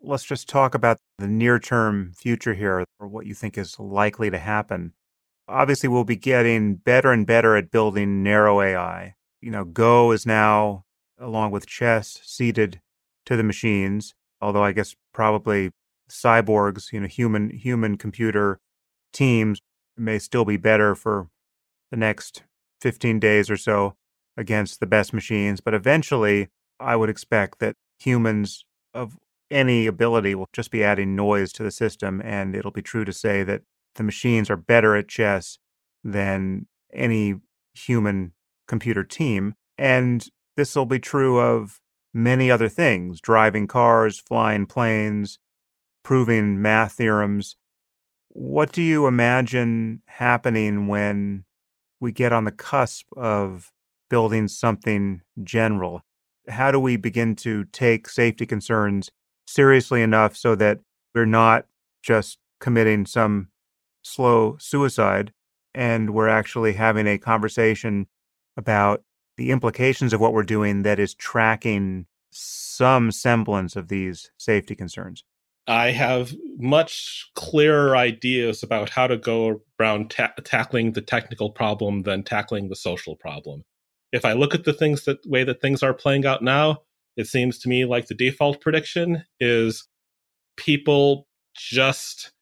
let's just talk about the near term future here or what you think is likely to happen. Obviously, we'll be getting better and better at building narrow AI. You know, Go is now, along with chess, ceded to the machines although I guess probably cyborgs, you know, human human computer teams may still be better for the next 15 days or so against the best machines, but eventually I would expect that humans of any ability will just be adding noise to the system and it'll be true to say that the machines are better at chess than any human computer team and this will be true of many other things driving cars, flying planes, proving math theorems. What do you imagine happening when we get on the cusp of building something general? How do we begin to take safety concerns seriously enough so that we're not just committing some slow suicide and we're actually having a conversation about the implications of what we're doing that is tracking some semblance of these safety concerns. I have much clearer ideas about how to go around ta- tackling the technical problem than tackling the social problem. If I look at the things that way that things are playing out now, it seems to me like the default prediction is people just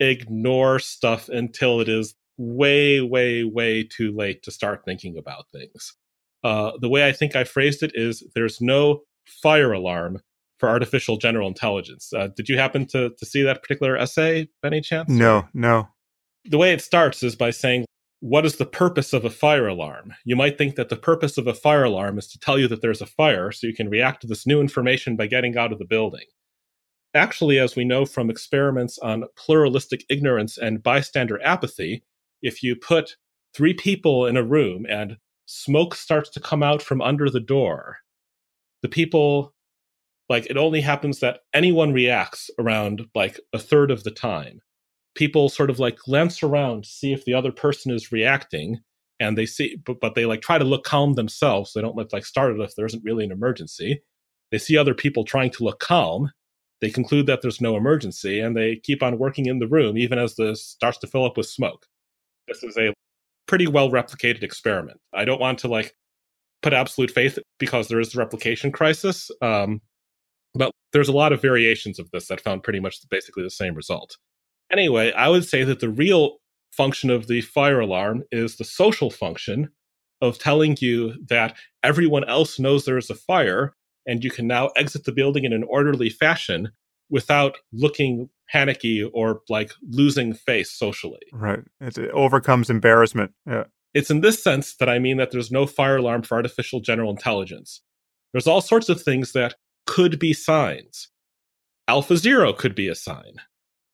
ignore stuff until it is way, way, way too late to start thinking about things. Uh, the way I think I phrased it is there's no fire alarm for artificial general intelligence. Uh, did you happen to, to see that particular essay, any chance? No, no. The way it starts is by saying, What is the purpose of a fire alarm? You might think that the purpose of a fire alarm is to tell you that there's a fire so you can react to this new information by getting out of the building. Actually, as we know from experiments on pluralistic ignorance and bystander apathy, if you put three people in a room and smoke starts to come out from under the door, the people like it only happens that anyone reacts around like a third of the time. People sort of like glance around to see if the other person is reacting and they see but, but they like try to look calm themselves. They don't look like startled if there isn't really an emergency. They see other people trying to look calm. They conclude that there's no emergency and they keep on working in the room even as this starts to fill up with smoke. This is a pretty well replicated experiment. I don't want to like put absolute faith because there is the replication crisis. Um, there's a lot of variations of this that found pretty much basically the same result. Anyway, I would say that the real function of the fire alarm is the social function of telling you that everyone else knows there is a fire and you can now exit the building in an orderly fashion without looking panicky or like losing face socially. Right. It, it overcomes embarrassment. Yeah. It's in this sense that I mean that there's no fire alarm for artificial general intelligence. There's all sorts of things that could be signs. Alpha Zero could be a sign.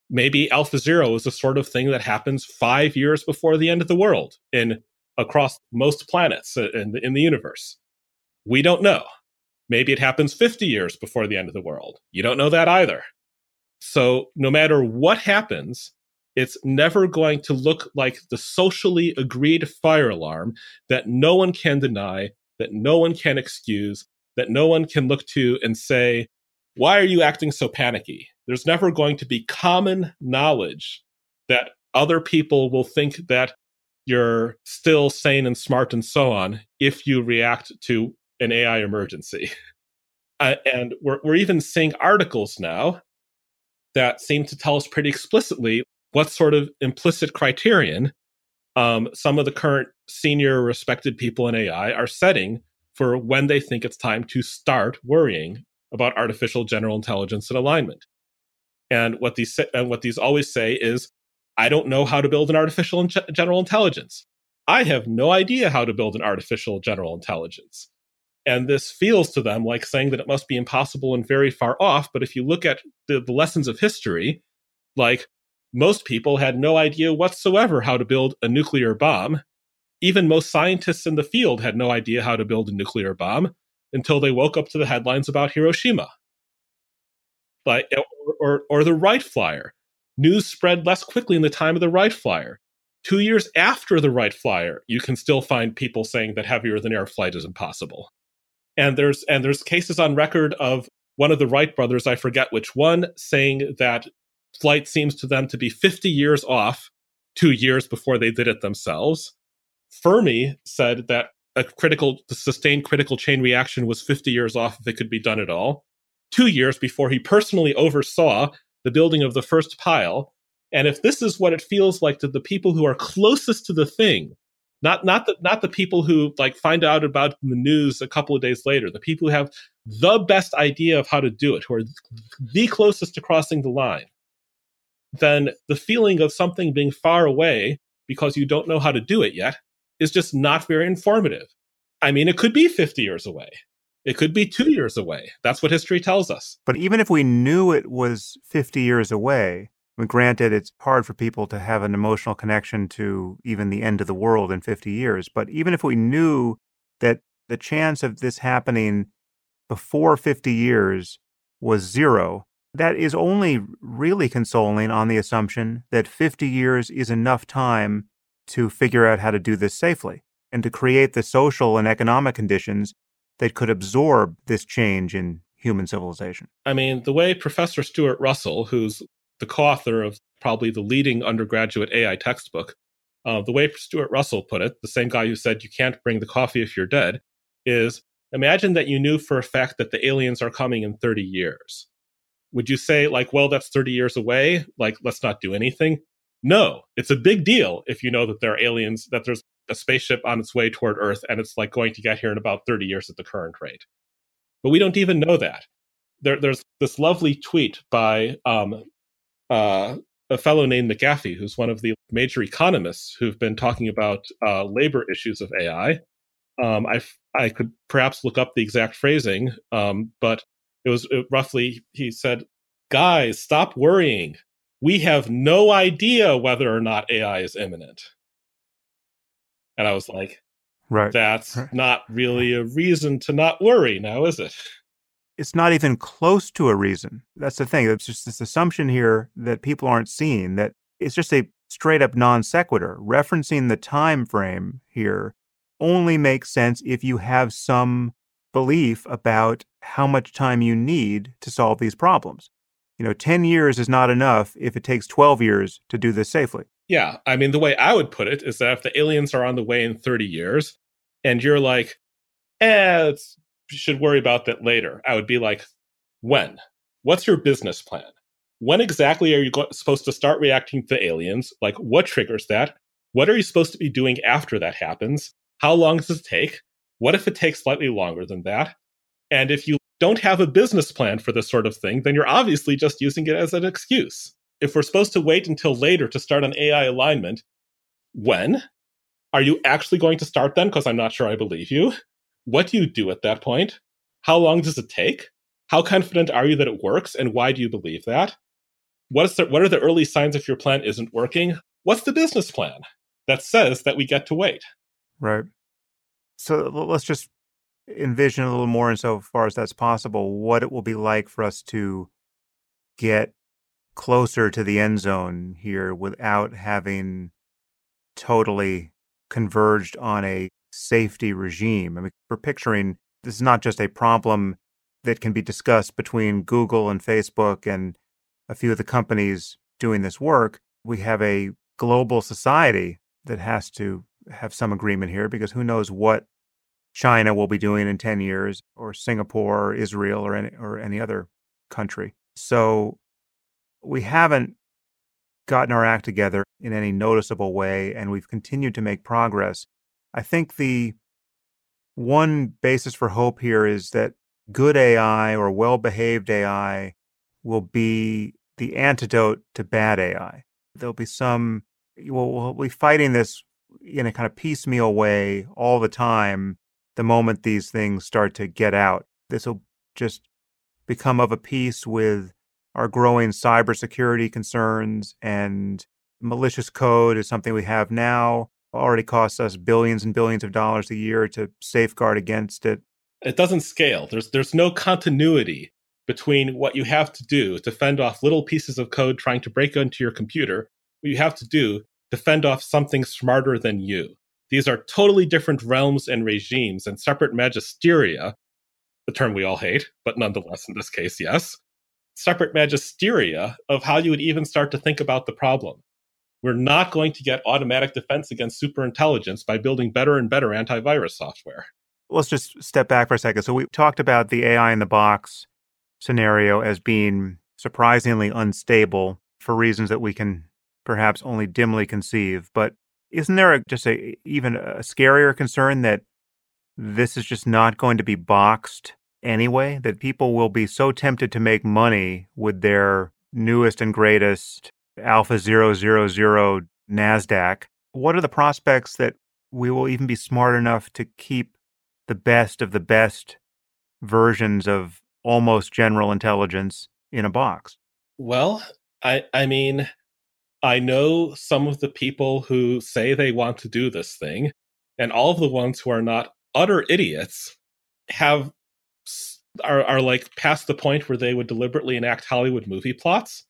Maybe Alpha Zero is the sort of thing that happens five years before the end of the world in across most planets uh, in the, in the universe. We don't know. Maybe it happens 50 years before the end of the world. You don't know that either. So, no matter what happens, it's never going to look like the socially agreed fire alarm that no one can deny, that no one can excuse, that no one can look to and say, why are you acting so panicky? There's never going to be common knowledge that other people will think that you're still sane and smart and so on if you react to an AI emergency. Uh, and we're, we're even seeing articles now that seem to tell us pretty explicitly what sort of implicit criterion um, some of the current senior respected people in AI are setting for when they think it's time to start worrying about artificial general intelligence and alignment. And what these and what these always say is, I don't know how to build an artificial in- general intelligence. I have no idea how to build an artificial general intelligence. And this feels to them like saying that it must be impossible and very far off. But if you look at the, the lessons of history, like most people had no idea whatsoever how to build a nuclear bomb even most scientists in the field had no idea how to build a nuclear bomb until they woke up to the headlines about Hiroshima. But, or, or, or the Wright Flyer. News spread less quickly in the time of the Wright Flyer. Two years after the Wright Flyer, you can still find people saying that heavier than air flight is impossible. And there's and there's cases on record of one of the Wright brothers, I forget which one, saying that flight seems to them to be 50 years off, two years before they did it themselves. Fermi said that a critical, the sustained critical chain reaction was 50 years off if it could be done at all. Two years before he personally oversaw the building of the first pile. And if this is what it feels like to the people who are closest to the thing, not not the not the people who like find out about the news a couple of days later, the people who have the best idea of how to do it, who are the closest to crossing the line, then the feeling of something being far away because you don't know how to do it yet is just not very informative. I mean, it could be 50 years away. It could be two years away. That's what history tells us. But even if we knew it was 50 years away, I mean, granted, it's hard for people to have an emotional connection to even the end of the world in 50 years. But even if we knew that the chance of this happening before 50 years was zero, that is only really consoling on the assumption that 50 years is enough time to figure out how to do this safely and to create the social and economic conditions that could absorb this change in human civilization. I mean, the way Professor Stuart Russell, who's the co author of probably the leading undergraduate AI textbook, uh, the way Stuart Russell put it, the same guy who said you can't bring the coffee if you're dead, is imagine that you knew for a fact that the aliens are coming in 30 years. Would you say, like, well, that's 30 years away? Like, let's not do anything? No, it's a big deal if you know that there are aliens, that there's a spaceship on its way toward Earth and it's like going to get here in about 30 years at the current rate. But we don't even know that. There, there's this lovely tweet by um, uh, a fellow named McAfee, who's one of the major economists who've been talking about uh, labor issues of AI. Um, I, I could perhaps look up the exact phrasing, um, but it was roughly, he said, guys, stop worrying. We have no idea whether or not AI is imminent. And I was like, right. That's not really a reason to not worry now, is it? It's not even close to a reason. That's the thing. It's just this assumption here that people aren't seeing that it's just a straight up non sequitur. Referencing the time frame here only makes sense if you have some belief about how much time you need to solve these problems. You know, 10 years is not enough if it takes 12 years to do this safely. Yeah. I mean, the way I would put it is that if the aliens are on the way in 30 years and you're like, eh, should worry about that later, I would be like, when? What's your business plan? When exactly are you go- supposed to start reacting to aliens? Like, what triggers that? What are you supposed to be doing after that happens? How long does it take? What if it takes slightly longer than that? And if you don't have a business plan for this sort of thing, then you're obviously just using it as an excuse if we're supposed to wait until later to start an AI alignment, when? Are you actually going to start then? Because I'm not sure I believe you. What do you do at that point? How long does it take? How confident are you that it works? And why do you believe that? What, is the, what are the early signs if your plan isn't working? What's the business plan that says that we get to wait? Right. So let's just envision a little more, insofar as that's possible, what it will be like for us to get closer to the end zone here without having totally converged on a safety regime. I mean, we're picturing this is not just a problem that can be discussed between Google and Facebook and a few of the companies doing this work. We have a global society that has to have some agreement here because who knows what China will be doing in 10 years or Singapore or Israel or any or any other country. So we haven't gotten our act together in any noticeable way, and we've continued to make progress. I think the one basis for hope here is that good AI or well behaved AI will be the antidote to bad AI. There'll be some, we'll, we'll be fighting this in a kind of piecemeal way all the time the moment these things start to get out. This will just become of a piece with our growing cybersecurity concerns and malicious code is something we have now. Already costs us billions and billions of dollars a year to safeguard against it. It doesn't scale. There's there's no continuity between what you have to do to fend off little pieces of code trying to break into your computer what you have to do to fend off something smarter than you these are totally different realms and regimes and separate magisteria the term we all hate but nonetheless in this case yes separate magisteria of how you would even start to think about the problem. We're not going to get automatic defense against superintelligence by building better and better antivirus software. Let's just step back for a second. So, we talked about the AI in the box scenario as being surprisingly unstable for reasons that we can perhaps only dimly conceive. But isn't there a, just a even a scarier concern that this is just not going to be boxed anyway that people will be so tempted to make money with their newest and greatest Alpha 000 NASDAQ. What are the prospects that we will even be smart enough to keep the best of the best versions of almost general intelligence in a box? Well, I, I mean, I know some of the people who say they want to do this thing, and all of the ones who are not utter idiots have are, are like past the point where they would deliberately enact Hollywood movie plots.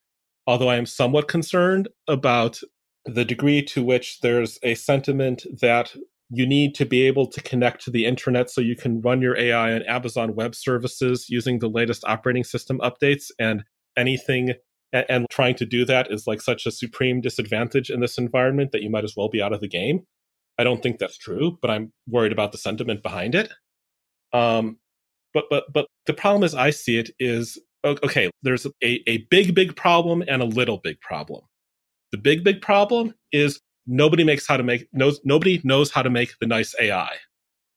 Although I am somewhat concerned about the degree to which there's a sentiment that you need to be able to connect to the internet so you can run your AI on Amazon Web Services using the latest operating system updates. And anything and, and trying to do that is like such a supreme disadvantage in this environment that you might as well be out of the game. I don't think that's true, but I'm worried about the sentiment behind it. Um, but but but the problem as I see it is okay. There's a, a big big problem and a little big problem. The big big problem is nobody makes how to make knows nobody knows how to make the nice AI.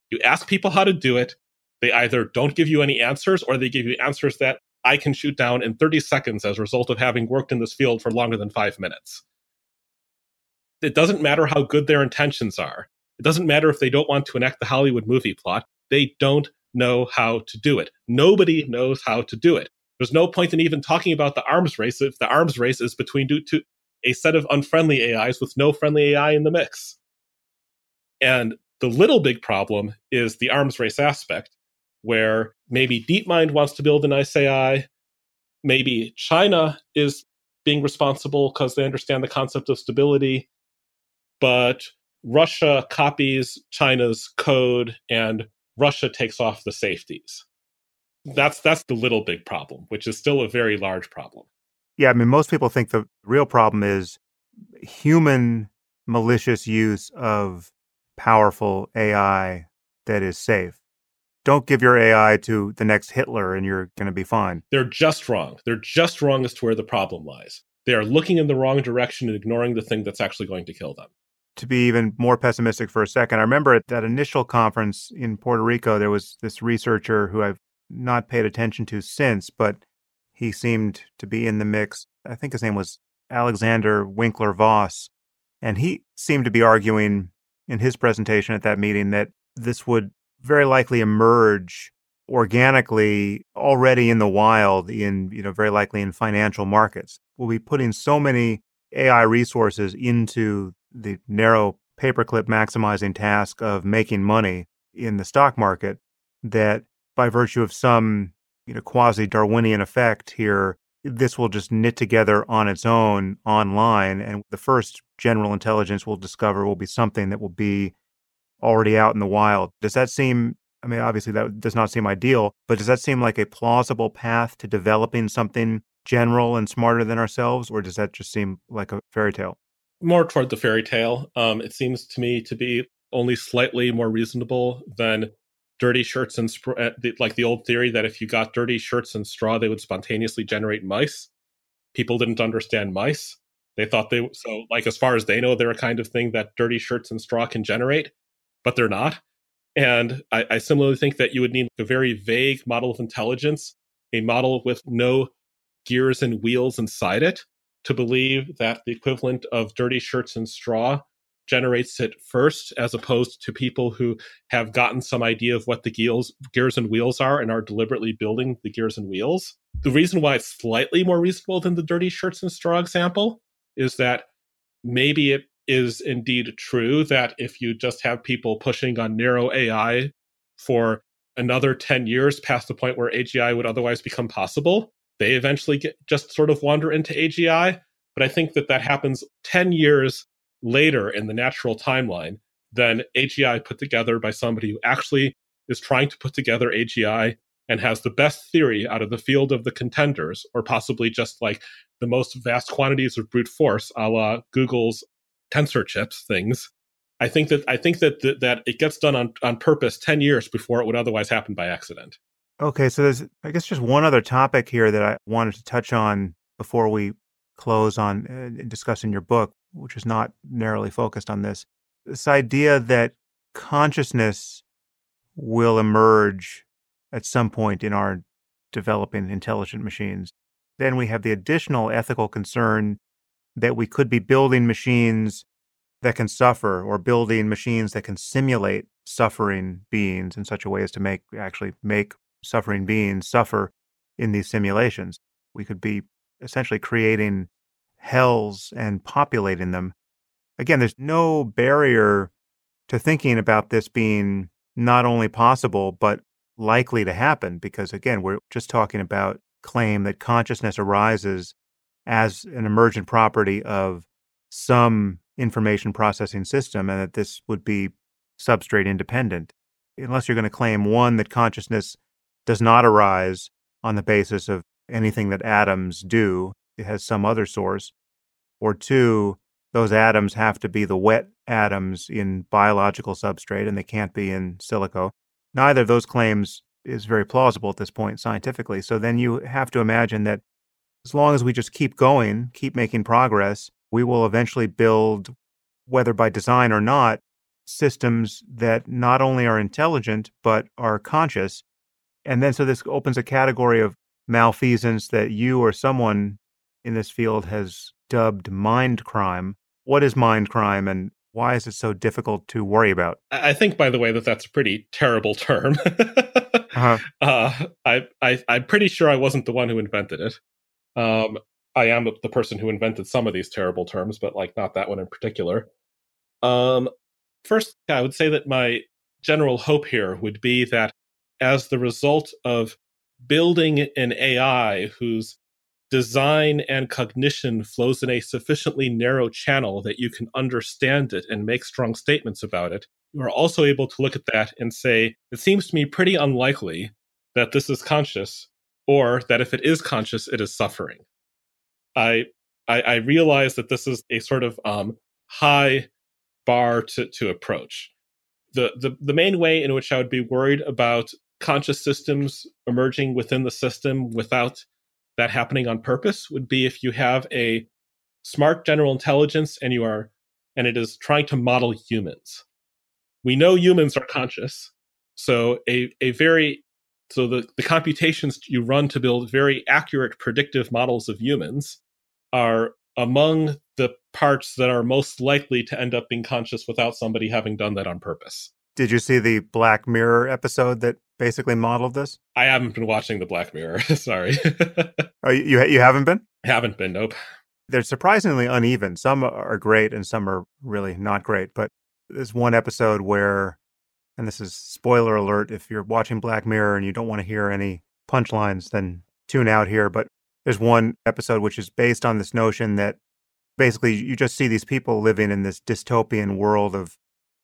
You ask people how to do it, they either don't give you any answers or they give you answers that I can shoot down in 30 seconds as a result of having worked in this field for longer than five minutes. It doesn't matter how good their intentions are. It doesn't matter if they don't want to enact the Hollywood movie plot. They don't know how to do it. Nobody knows how to do it. There's no point in even talking about the arms race if the arms race is between two, two, a set of unfriendly AIs with no friendly AI in the mix. And the little big problem is the arms race aspect, where maybe DeepMind wants to build a nice AI, maybe China is being responsible because they understand the concept of stability, but Russia copies China's code and Russia takes off the safeties. That's that's the little big problem, which is still a very large problem. Yeah, I mean most people think the real problem is human malicious use of powerful AI that is safe don't give your AI to the next Hitler and you're going to be fine. They're just wrong. They're just wrong as to where the problem lies. They are looking in the wrong direction and ignoring the thing that's actually going to kill them. To be even more pessimistic for a second, I remember at that initial conference in Puerto Rico, there was this researcher who I've not paid attention to since, but he seemed to be in the mix. I think his name was Alexander Winkler Voss. And he seemed to be arguing in his presentation at that meeting that this would very likely emerge organically already in the wild in you know very likely in financial markets. We'll be putting so many ai resources into the narrow paperclip maximizing task of making money in the stock market that by virtue of some you know quasi darwinian effect here this will just knit together on its own online and the first general intelligence we'll discover will be something that will be already out in the wild. Does that seem, I mean, obviously that does not seem ideal, but does that seem like a plausible path to developing something general and smarter than ourselves, or does that just seem like a fairy tale? More toward the fairy tale. Um, it seems to me to be only slightly more reasonable than dirty shirts and sp- uh, like the old theory that if you got dirty shirts and straw, they would spontaneously generate mice. People didn't understand mice. They thought they so like as far as they know, they're a kind of thing that dirty shirts and straw can generate but they're not. And I, I similarly think that you would need a very vague model of intelligence, a model with no gears and wheels inside it, to believe that the equivalent of dirty shirts and straw generates it first, as opposed to people who have gotten some idea of what the gears, gears and wheels are and are deliberately building the gears and wheels. The reason why it's slightly more reasonable than the dirty shirts and straw example is that maybe it is indeed true that if you just have people pushing on narrow AI for another 10 years past the point where AGI would otherwise become possible, they eventually get, just sort of wander into AGI. But I think that that happens 10 years later in the natural timeline than AGI put together by somebody who actually is trying to put together AGI and has the best theory out of the field of the contenders, or possibly just like the most vast quantities of brute force, a la Google's tensor chips things. I think that I think that th- that it gets done on on purpose ten years before it would otherwise happen by accident. Okay, so there's I guess just one other topic here that I wanted to touch on before we close on uh, discussing your book, which is not narrowly focused on this. This idea that consciousness will emerge at some point in our developing intelligent machines. Then we have the additional ethical concern that we could be building machines that can suffer or building machines that can simulate suffering beings in such a way as to make actually make suffering beings suffer in these simulations. We could be essentially creating hells and populating them. Again, there's no barrier to thinking about this being not only possible, but likely to happen, because again, we're just talking about claim that consciousness arises as an emergent property of some information processing system, and that this would be substrate independent. Unless you're going to claim one, that consciousness does not arise on the basis of anything that atoms do, it has some other source, or two, those atoms have to be the wet atoms in biological substrate and they can't be in silico. Neither of those claims is very plausible at this point scientifically. So then you have to imagine that as long as we just keep going, keep making progress, we will eventually build, whether by design or not, systems that not only are intelligent, but are conscious. And then so this opens a category of malfeasance that you or someone in this field has dubbed mind crime. What is mind crime and why is it so difficult to worry about? I think, by the way, that that's a pretty terrible term. uh-huh. uh, I, I, I'm pretty sure I wasn't the one who invented it. Um, I am the person who invented some of these terrible terms, but like not that one in particular. Um, first, I would say that my general hope here would be that as the result of building an AI whose design and cognition flows in a sufficiently narrow channel that you can understand it and make strong statements about it, you are also able to look at that and say, it seems to me pretty unlikely that this is conscious, or that if it is conscious, it is suffering. I I, I realize that this is a sort of um, high bar to, to approach. The, the the main way in which I would be worried about conscious systems emerging within the system without that happening on purpose would be if you have a smart general intelligence and you are and it is trying to model humans we know humans are conscious so a, a very so the, the computations you run to build very accurate predictive models of humans are among the parts that are most likely to end up being conscious without somebody having done that on purpose did you see the black mirror episode that basically modeled this? I haven't been watching the Black Mirror. Sorry. oh, you you haven't been? Haven't been. Nope. They're surprisingly uneven. Some are great and some are really not great. But there's one episode where, and this is spoiler alert. If you're watching Black Mirror and you don't want to hear any punchlines, then tune out here. But there's one episode which is based on this notion that basically you just see these people living in this dystopian world of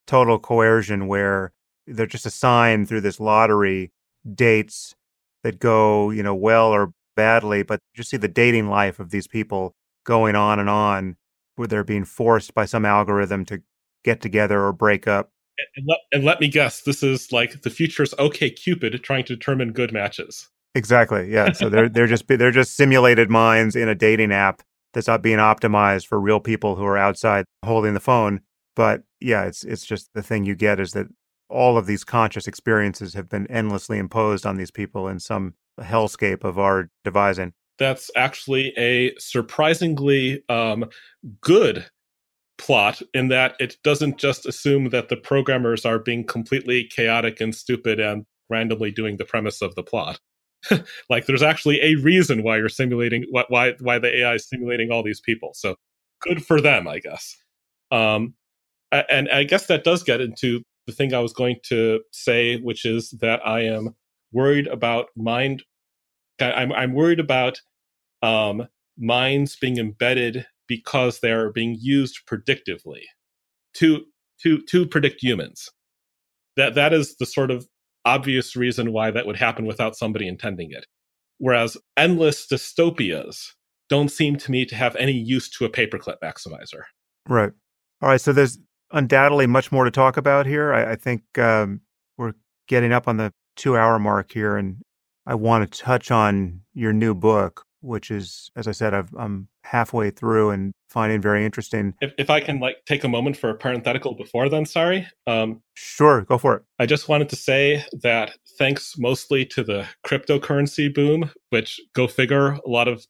total coercion where they're just assigned through this lottery dates that go, you know, well or badly, but you see the dating life of these people going on and on where they're being forced by some algorithm to get together or break up. And let, and let me guess, this is like the future's OK Cupid trying to determine good matches. Exactly. Yeah. So they're they're just they're just simulated minds in a dating app that's not being optimized for real people who are outside holding the phone. But yeah, it's it's just the thing you get is that all of these conscious experiences have been endlessly imposed on these people in some hellscape of our devising. That's actually a surprisingly um, good plot in that it doesn't just assume that the programmers are being completely chaotic and stupid and randomly doing the premise of the plot. like there's actually a reason why you're simulating why why the AI is simulating all these people. So good for them, I guess. Um, and I guess that does get into the thing I was going to say, which is that I am worried about mind. I'm I'm worried about um, minds being embedded because they're being used predictively to to to predict humans. That that is the sort of obvious reason why that would happen without somebody intending it. Whereas endless dystopias don't seem to me to have any use to a paperclip maximizer. Right. All right. So there's undoubtedly much more to talk about here. I, I think um, we're getting up on the two hour mark here, and I want to touch on your new book, which is, as I said, i am halfway through and finding very interesting. If, if I can like take a moment for a parenthetical before then, sorry. Um, sure, go for it. I just wanted to say that thanks mostly to the cryptocurrency boom, which go figure, a lot of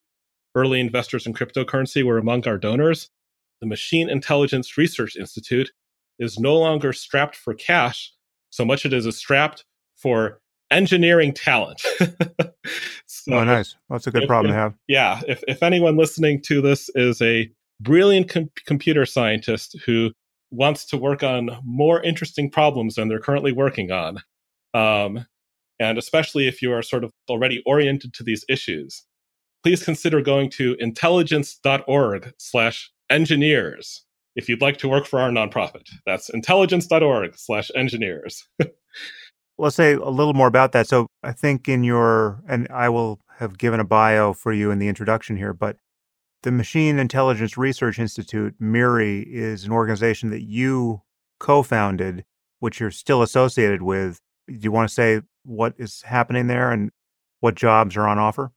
early investors in cryptocurrency were among our donors the Machine Intelligence Research Institute is no longer strapped for cash so much as it is strapped for engineering talent. so oh, nice. That's a good if, problem to have. Yeah. If, if anyone listening to this is a brilliant com- computer scientist who wants to work on more interesting problems than they're currently working on, um, and especially if you are sort of already oriented to these issues, please consider going to intelligence.org slash engineers if you'd like to work for our nonprofit. That's intelligence.org slash engineers. Let's say a little more about that. So I think in your, and I will have given a bio for you in the introduction here, but the Machine Intelligence Research Institute, MIRI, is an organization that you co founded, which you're still associated with. Do you want to say what is happening there and what jobs are on offer?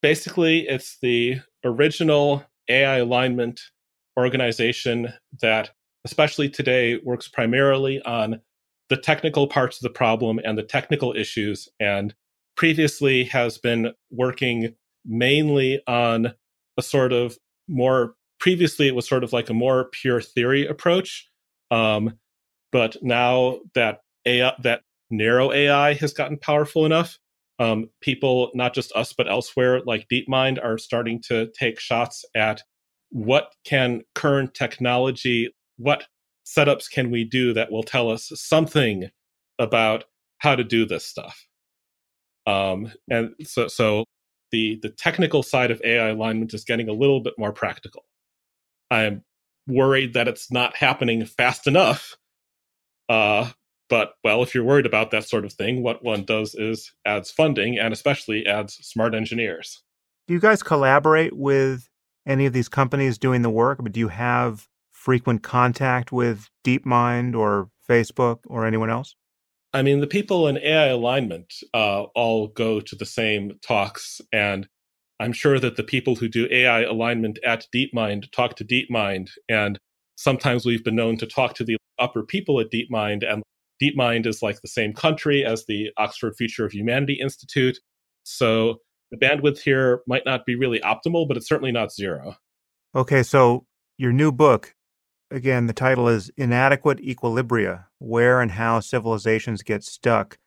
Basically, it's the original AI alignment organization that, especially today, works primarily on the technical parts of the problem and the technical issues, and previously has been working mainly on a sort of more previously it was sort of like a more pure theory approach um, but now that AI, that narrow AI has gotten powerful enough, um, people, not just us but elsewhere, like DeepMind, are starting to take shots at what can current technology, what setups can we do that will tell us something about how to do this stuff. Um, and so, so the the technical side of AI alignment is getting a little bit more practical. I'm worried that it's not happening fast enough. Uh, but well, if you're worried about that sort of thing, what one does is adds funding and especially adds smart engineers. Do you guys collaborate with any of these companies doing the work? But do you have frequent contact with DeepMind or Facebook or anyone else? I mean, the people in AI alignment uh, all go to the same talks, and I'm sure that the people who do AI alignment at DeepMind talk to DeepMind, and sometimes we've been known to talk to the upper people at DeepMind, and DeepMind is like the same country as the Oxford Future of Humanity Institute. So the bandwidth here might not be really optimal, but it's certainly not zero. Okay, so your new book, again, the title is Inadequate Equilibria Where and How Civilizations Get Stuck.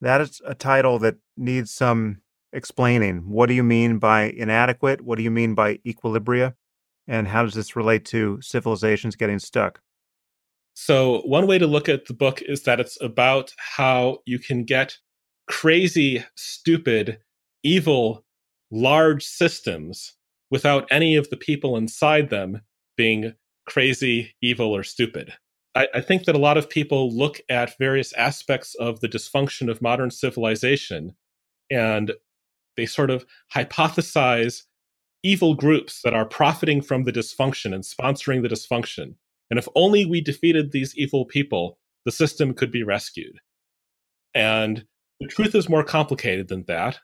That is a title that needs some explaining. What do you mean by inadequate? What do you mean by equilibria? And how does this relate to civilizations getting stuck? So, one way to look at the book is that it's about how you can get crazy, stupid, evil, large systems without any of the people inside them being crazy, evil, or stupid. I, I, think that a lot of people look at various aspects of the dysfunction of modern civilization and they sort of hypothesize evil groups that are profiting from the dysfunction and sponsoring the dysfunction. And if only we defeated these evil people, the system could be rescued. And the truth is more complicated than that.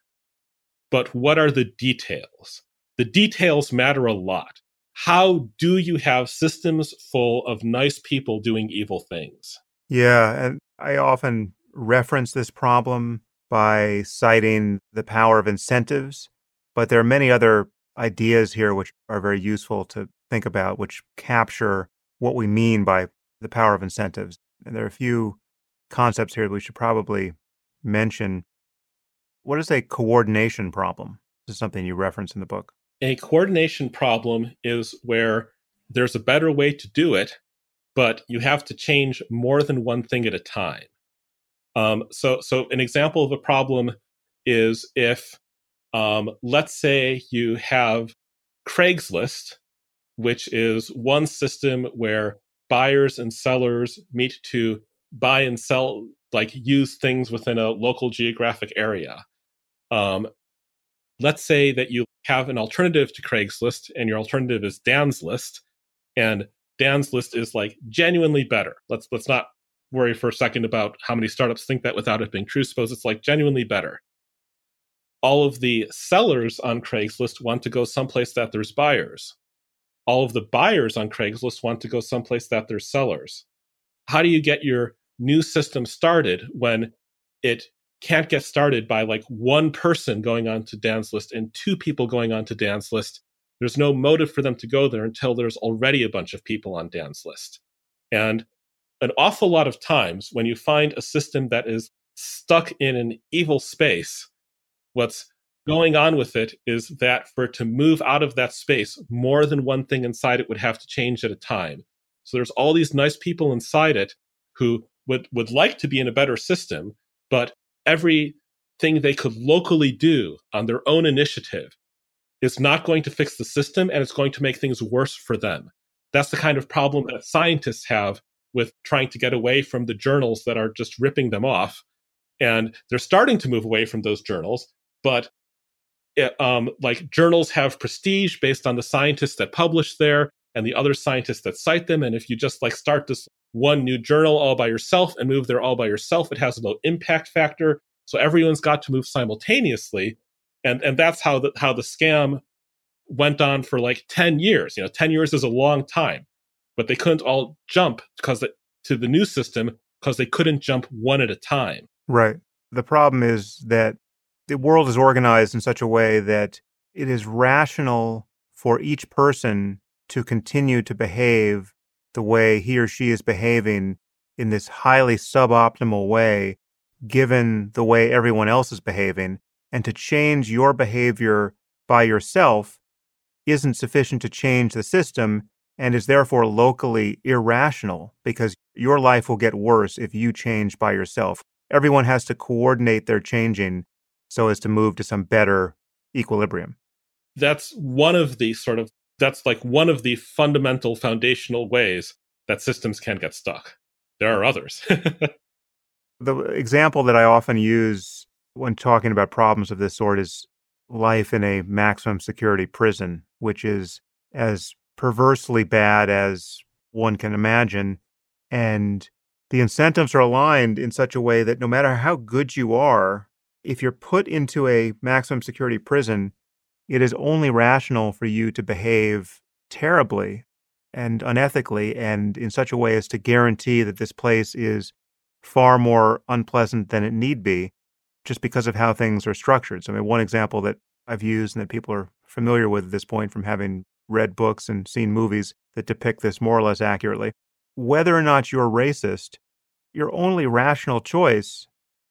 But what are the details? The details matter a lot. How do you have systems full of nice people doing evil things? Yeah, and I often reference this problem by citing the power of incentives, but there are many other ideas here which are very useful to think about, which capture what we mean by the power of incentives. And there are a few concepts here that we should probably mention. What is a coordination problem? This is something you reference in the book. A coordination problem is where there's a better way to do it, but you have to change more than one thing at a time. Um, so, so an example of a problem is if, um, let's say, you have Craigslist, which is one system where buyers and sellers meet to buy and sell, like use things within a local geographic area. Um, let's say that you have an alternative to Craigslist, and your alternative is Dan's List, and Dan's List is like genuinely better. Let's let's not worry for a second about how many startups think that without it being true. Suppose it's like genuinely better. All of the sellers on Craigslist want to go someplace that there's buyers. All of the buyers on Craigslist want to go someplace that there's sellers. How do you get your new system started when it can't get started by like one person going on to Dan's list and two people going on to Dan's list? There's no motive for them to go there until there's already a bunch of people on Dan's list. And an awful lot of times when you find a system that is stuck in an evil space, what's going on with it is that for it to move out of that space, more than one thing inside it would have to change at a time. So there's all these nice people inside it who would, would like to be in a better system, but everything they could locally do on their own initiative is not going to fix the system and it's going to make things worse for them. that's the kind of problem that scientists have with trying to get away from the journals that are just ripping them off. And they're starting to move away from those journals, but it, um, like journals have prestige based on the scientists that publish there and the other scientists that cite them. And if you just like start this one new journal all by yourself and move there all by yourself, it has a low impact factor. So everyone's got to move simultaneously. And and that's how the how the scam went on for like 10 years. You know, 10 years is a long time. But they couldn't all jump because to the new system because they couldn't jump one at a time. Right. The problem is that the world is organized in such a way that it is rational for each person to continue to behave the way he or she is behaving in this highly suboptimal way, given the way everyone else is behaving, and to change your behavior by yourself isn't sufficient to change the system and is therefore locally irrational because your life will get worse if you change by yourself. Everyone has to coordinate their changing so as to move to some better equilibrium. That's one of the sort of that's like one of the fundamental foundational ways that systems can get stuck. There are others. the example that I often use when talking about problems of this sort is life in a maximum security prison, which is as perversely bad as one can imagine. And the incentives are aligned in such a way that no matter how good you are, if you're put into a maximum security prison, it is only rational for you to behave terribly and unethically and in such a way as to guarantee that this place is far more unpleasant than it need be just because of how things are structured. So, I mean, one example that I've used and that people are familiar with at this point from having read books and seen movies that depict this more or less accurately. Whether or not you're racist, your only rational choice,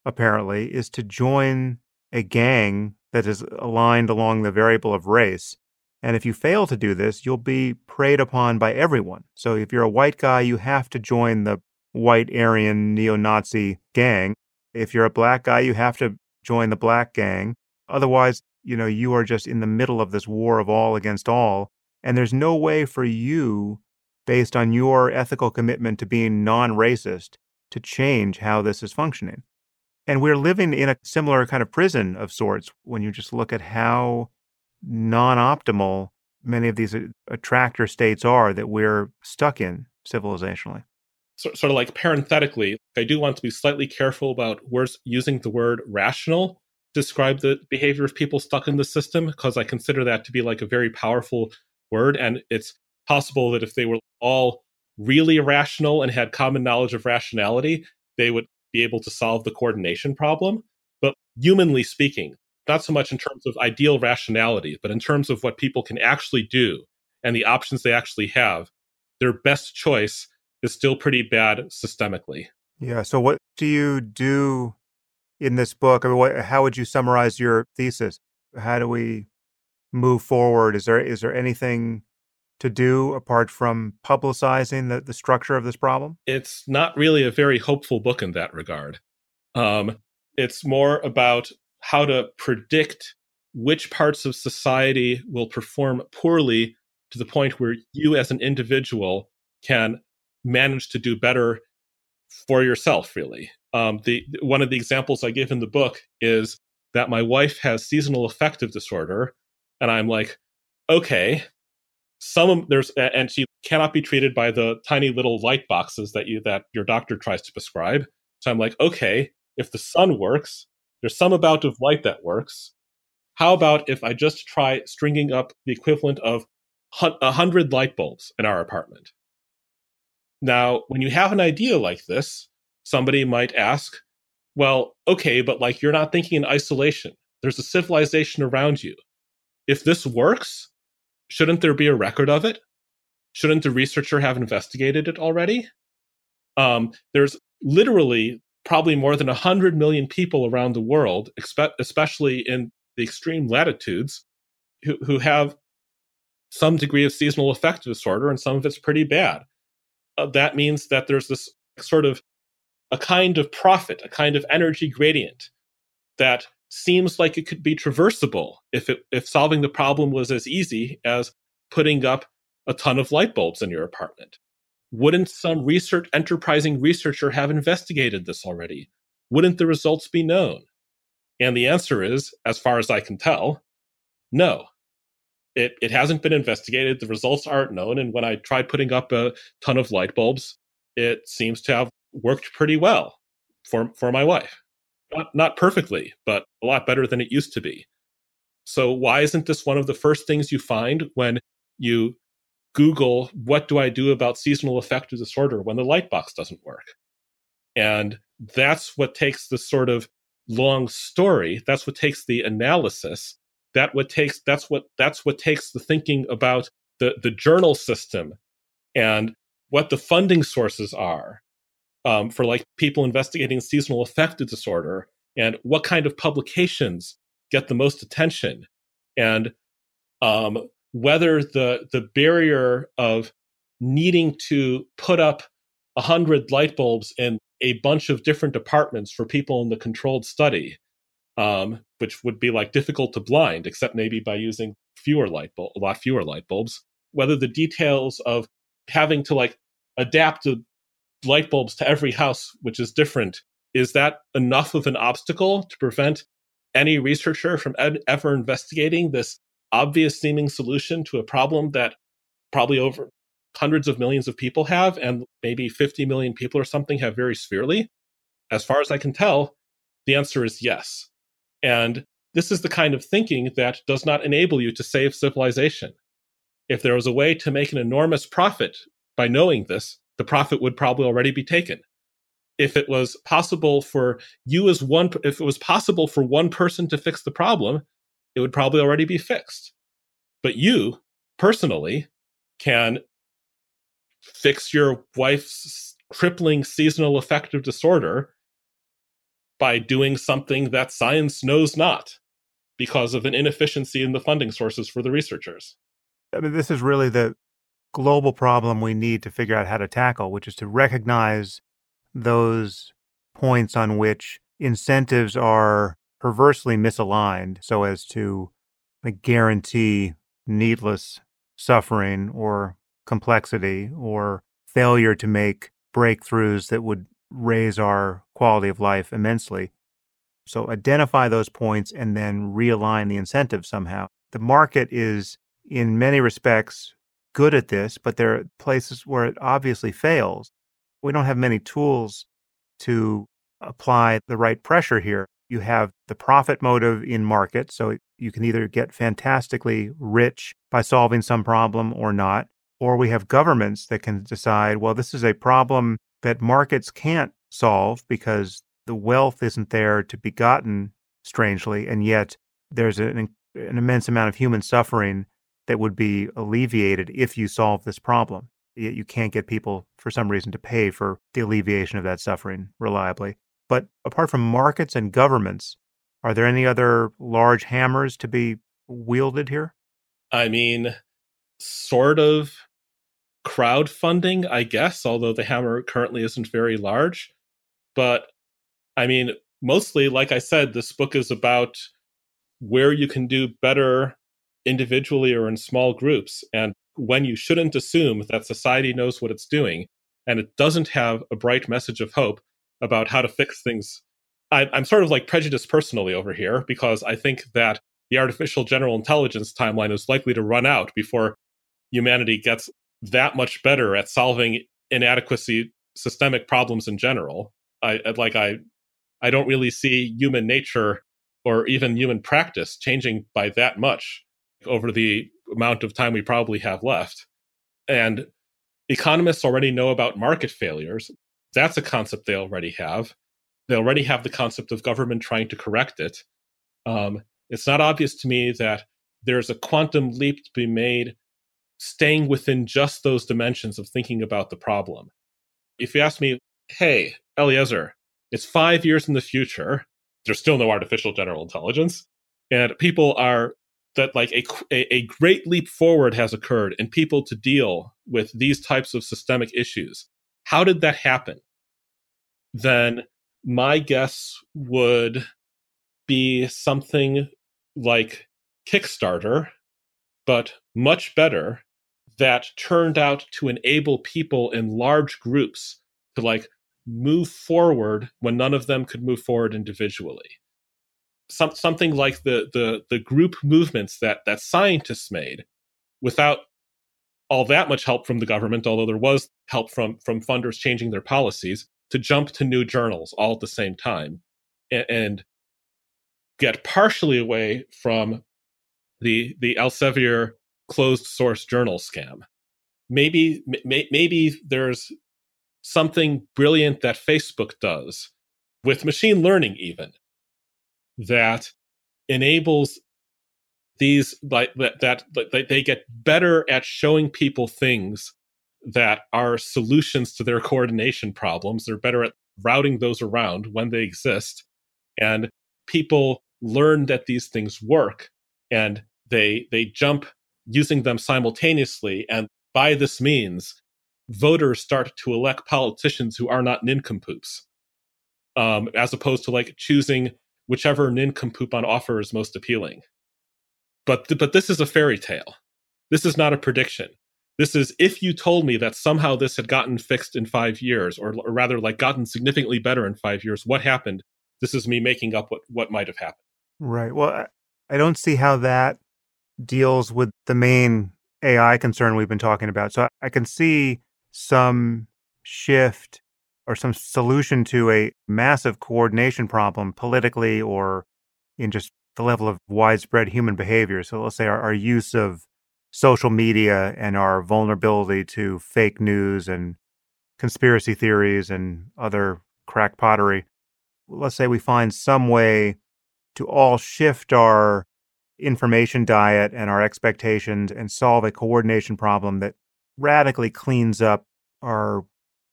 apparently, is to join a gang that is aligned along the variable of race. And if you fail to do this, you'll be preyed upon by everyone. So if you're a white guy, you have to join the white Aryan neo Nazi gang. If you're a black guy, you have to join the black gang. Otherwise, you know, you are just in the middle of this war of all against all. And there's no way for you, based on your ethical commitment to being non racist, to change how this is functioning. And we're living in a similar kind of prison of sorts when you just look at how non optimal many of these uh, attractor states are that we're stuck in civilizationally. So, sort of like parenthetically, I do want to be slightly careful about words using the word rational to describe the behavior of people stuck in the system because I consider that to be like a very powerful word. And it's possible that if they were all really rational and had common knowledge of rationality, they would be able to solve the coordination problem. But humanly speaking, not so much in terms of ideal rationality, but in terms of what people can actually do and the options they actually have, their best choice is still pretty bad systemically. Yeah. So, what do you do in this book? I mean, what, how would you summarize your thesis? How do we move forward? Is there is there anything to do apart from publicizing the, the structure of this problem? It's not really a very hopeful book in that regard. Um, it's more about how to predict which parts of society will perform poorly to the point where you as an individual can manage to do better for yourself really um, the one of the examples i give in the book is that my wife has seasonal affective disorder and i'm like okay some there's and she cannot be treated by the tiny little light boxes that you that your doctor tries to prescribe. So i'm like okay if the sun works there's some amount of light that works. How about if i just try stringing up the equivalent of a hundred light bulbs in our apartment? Now when you have an idea like this somebody might ask well okay but like you're not thinking in isolation. There's a civilization around you. If this works shouldn't there be a record of it? Shouldn't the researcher have investigated it already? Um, there's literally probably more than 100 million people around the world, especially in the extreme latitudes, who, who have some degree of seasonal affective disorder, and some of it's pretty bad. Uh, that means that there's this sort of a kind of profit, a kind of energy gradient that seems like it could be traversable if it if solving the problem was as easy as putting up a ton of light bulbs in your apartment? Wouldn't some research enterprising researcher have investigated this already? Wouldn't the results be known? And the answer is, as far as I can tell, no. It, it hasn't been investigated. The results aren't known. And when I tried putting up a ton of light bulbs, it seems to have worked pretty well for, for my wife. Not, not perfectly, but a lot better than it used to be. So, why isn't this one of the first things you find when you Google, what do I do about seasonal affective disorder when the light box doesn't work? And that's what takes the sort of long story, that's what takes the analysis, that what takes that's what that's what takes the thinking about the, the journal system and what the funding sources are um, for like people investigating seasonal affective disorder and what kind of publications get the most attention and um, whether the the barrier of needing to put up a hundred light bulbs in a bunch of different departments for people in the controlled study, um, which would be like difficult to blind, except maybe by using fewer light bulb, a lot fewer light bulbs. Whether the details of having to like adapt the light bulbs to every house, which is different, is that enough of an obstacle to prevent any researcher from ed- ever investigating this obvious seeming solution to a problem that probably over hundreds of millions of people have, and maybe 50 million people or something have very severely? As far as I can tell, the answer is yes. And this is the kind of thinking that does not enable you to save civilization. If there was a way to make an enormous profit by knowing this, the profit would probably already be taken. If it was possible for you as one, if it was possible for one person to fix the problem, it would probably already be fixed. But you personally can fix your wife's crippling seasonal affective disorder by doing something that science knows not because of an inefficiency in the funding sources for the researchers. I mean, this is really the global problem we need to figure out how to tackle, which is to recognize those points on which incentives are perversely misaligned so as to guarantee needless suffering or complexity or failure to make breakthroughs that would raise our quality of life immensely. So identify those points and then realign the incentive somehow. The market is, in many respects, good at this, but there are places where it obviously fails. We don't have many tools to apply the right pressure here. You have the profit motive in market, so you can either get fantastically rich by solving some problem or not. Or we have governments that can decide, well, this is a problem that markets can't solve because the wealth isn't there to be gotten, strangely, and yet there's an, an immense amount of human suffering that would be alleviated if you solve this problem. Yet you can't get people, for some reason, to pay for the alleviation of that suffering reliably. But apart from markets and governments, are there any other large hammers to be wielded here? I mean, sort of crowdfunding, I guess, although the hammer currently isn't very large. But I mean, mostly, like I said, this book is about where you can do better individually or in small groups, and when you shouldn't assume that society knows what it's doing and it doesn't have a bright message of hope about how to fix things. I, I'm sort of like prejudiced personally over here because I think that the artificial general intelligence timeline is likely to run out before humanity gets that much better at solving inadequacy systemic problems in general. I like I I don't really see human nature or even human practice changing by that much over the amount of time we probably have left. And economists already know about market failures. That's a concept they already have. They already have the concept of government trying to correct it. Um, it's not obvious to me that there's a quantum leap to be made staying within just those dimensions of thinking about the problem. If you ask me, hey, Eliezer, it's five years in the future, there's still no artificial general intelligence, and people are that like a, a, a great leap forward has occurred in people to deal with these types of systemic issues. How did that happen? Then my guess would be something like Kickstarter, but much better that turned out to enable people in large groups to like move forward when none of them could move forward individually. Some, something like the, the the group movements that that scientists made without all that much help from the government, although there was help from from funders changing their policies to jump to new journals all at the same time and, and get partially away from the the Elsevier closed source journal scam. Maybe may, maybe there's something brilliant that Facebook does with machine learning even that enables these like that, that, they get better at showing people things that are solutions to their coordination problems. They're better at routing those around when they exist. And people learn that these things work and they they jump using them simultaneously. And by this means voters start to elect politicians who are not nincompoops um, as opposed to like choosing whichever nincompoop on offer is most appealing. But th- but this is a fairy tale. This is not a prediction. This is if you told me that somehow this had gotten fixed in five years or, or rather like gotten significantly better in five years what happened? This is me making up what what might have happened. Right. Well i don't see how that deals with the main ai concern we've been talking about. So i can see some shift or some solution to a massive coordination problem politically or in just the level of widespread human behavior. So let's say our, our use of social media and our vulnerability to fake news and conspiracy theories and other crackpottery. Let's say we find some way to all shift our information diet and our expectations and solve a coordination problem that radically cleans up our